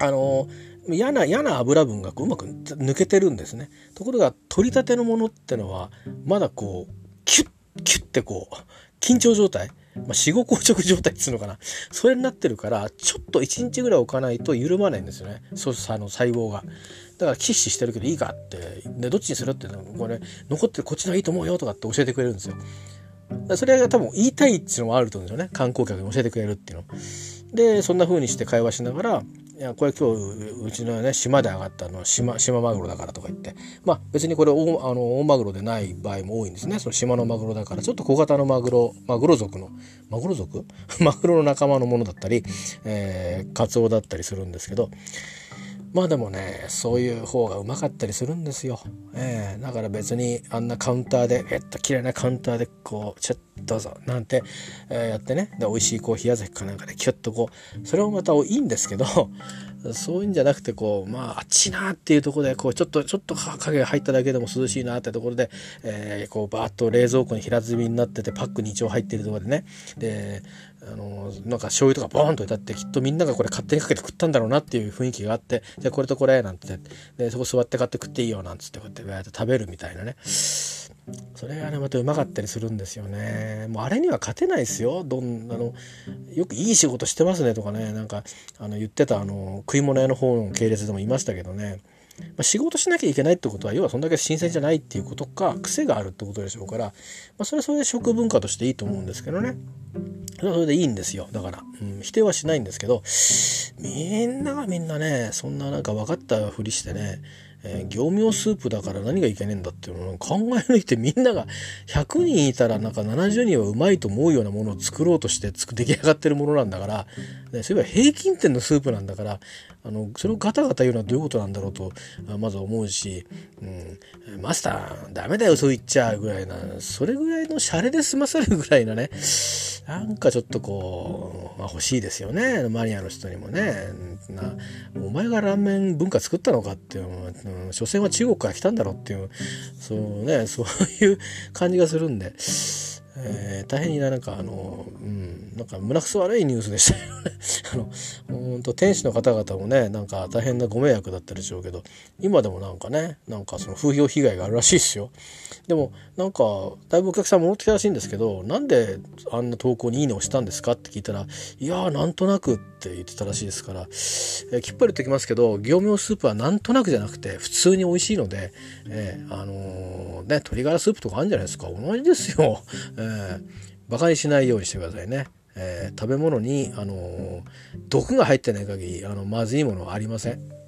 あの嫌な嫌な油分がこううまく抜けてるんですね。ところが取りたてのものってのはまだこうキュッキュッてこう緊張状態まあ、死後硬直状態っつうのかな。それになってるから、ちょっと1日ぐらい置かないと緩まないんですよね。そう、あの、細胞が。だから、キッシしてるけどいいかって。で、どっちにするって、これ、残ってるこっちのがいいと思うよとかって教えてくれるんですよ。それが多分言いたいっていうのもあると思うんですよね。観光客に教えてくれるっていうの。で、そんな風にして会話しながら、いやこれ今日うちのね島で上がったの島島マグロだからとか言って。まあ別にこれ大あの大マグロでない場合も多いんですね。その島のマグロだから。ちょっと小型のマグロマグロ族のマグロ族？マグロの仲間のものだったり、えー、カツオだったりするんですけど。まあでもねそういう方がうまかったりするんですよ、えー、だから別にあんなカウンターでえっと綺麗なカウンターでこうちょっとどうぞなんて、えー、やってね。で美味しいコーヒー屋崎かなんかでキュッとこうそれもまたいいんですけど そういうんじゃなくてこうまああっちなっていうところでこうちょっとちょっと影が入っただけでも涼しいなってところで、えー、こうバーッと冷蔵庫に平積みになっててパックに一応入ってるところでね。であのなんか醤油とかボーンと置いてあってきっとみんながこれ勝手にかけて食ったんだろうなっていう雰囲気があってじゃあこれとこれなんてでそこ座って買って食っていいよなんつってこうやって食べるみたいなね。それがねまたうまかったりするんですよね。もうあれには勝てないですよ。どんあのよくいい仕事してますねとかね。なんかあの言ってたあの食い物屋の方の系列でもいましたけどね。ま、仕事しなきゃいけないってことは要はそんだけ新鮮じゃないっていうことか癖があるってことでしょうから、まあ、それはそれで食文化としていいと思うんですけどね。それはそれでいいんですよ。だから、うん、否定はしないんですけどみんながみんなねそんななんか分かったふりしてねえー、業務用スープだから何がいけねえんだっていうのを考え抜いてみんなが100人いたらなんか70人はうまいと思うようなものを作ろうとして 出来上がってるものなんだから、ね、そういえば平均点のスープなんだからあのそれをガタガタ言うのはどういうことなんだろうとまず思うし、うん、マスターダメだよそう言っちゃうぐらいなそれぐらいのシャレで済まされるぐらいなねなんかちょっとこう、まあ、欲しいですよねマニアの人にもね。なお前がラーメン文化作ったのかっていううん、所詮は中国から来たんだろうっていうそうね そういう感じがするんで。えー、大変になんかあの、うん、なんか胸くそ悪いニュースでしたよね あの本当天使の方々もねなんか大変なご迷惑だったでしょうけど今でもなんかねなんかその風評被害があるらしいですよでもなんかだいぶお客さん戻ってきたらしいんですけどなんであんな投稿に「いいね」をしたんですかって聞いたらいやーなんとなくって言ってたらしいですから、えー、きっぱり言ってきますけど業務用スープはなんとなくじゃなくて普通に美味しいので、えー、あのー、ね鶏ガラスープとかあるんじゃないですか同じですよ、えー、バカにしないようにしてくださいね。えー、食べ物に、あのー、毒が入ってない限りあのまずいものはありません。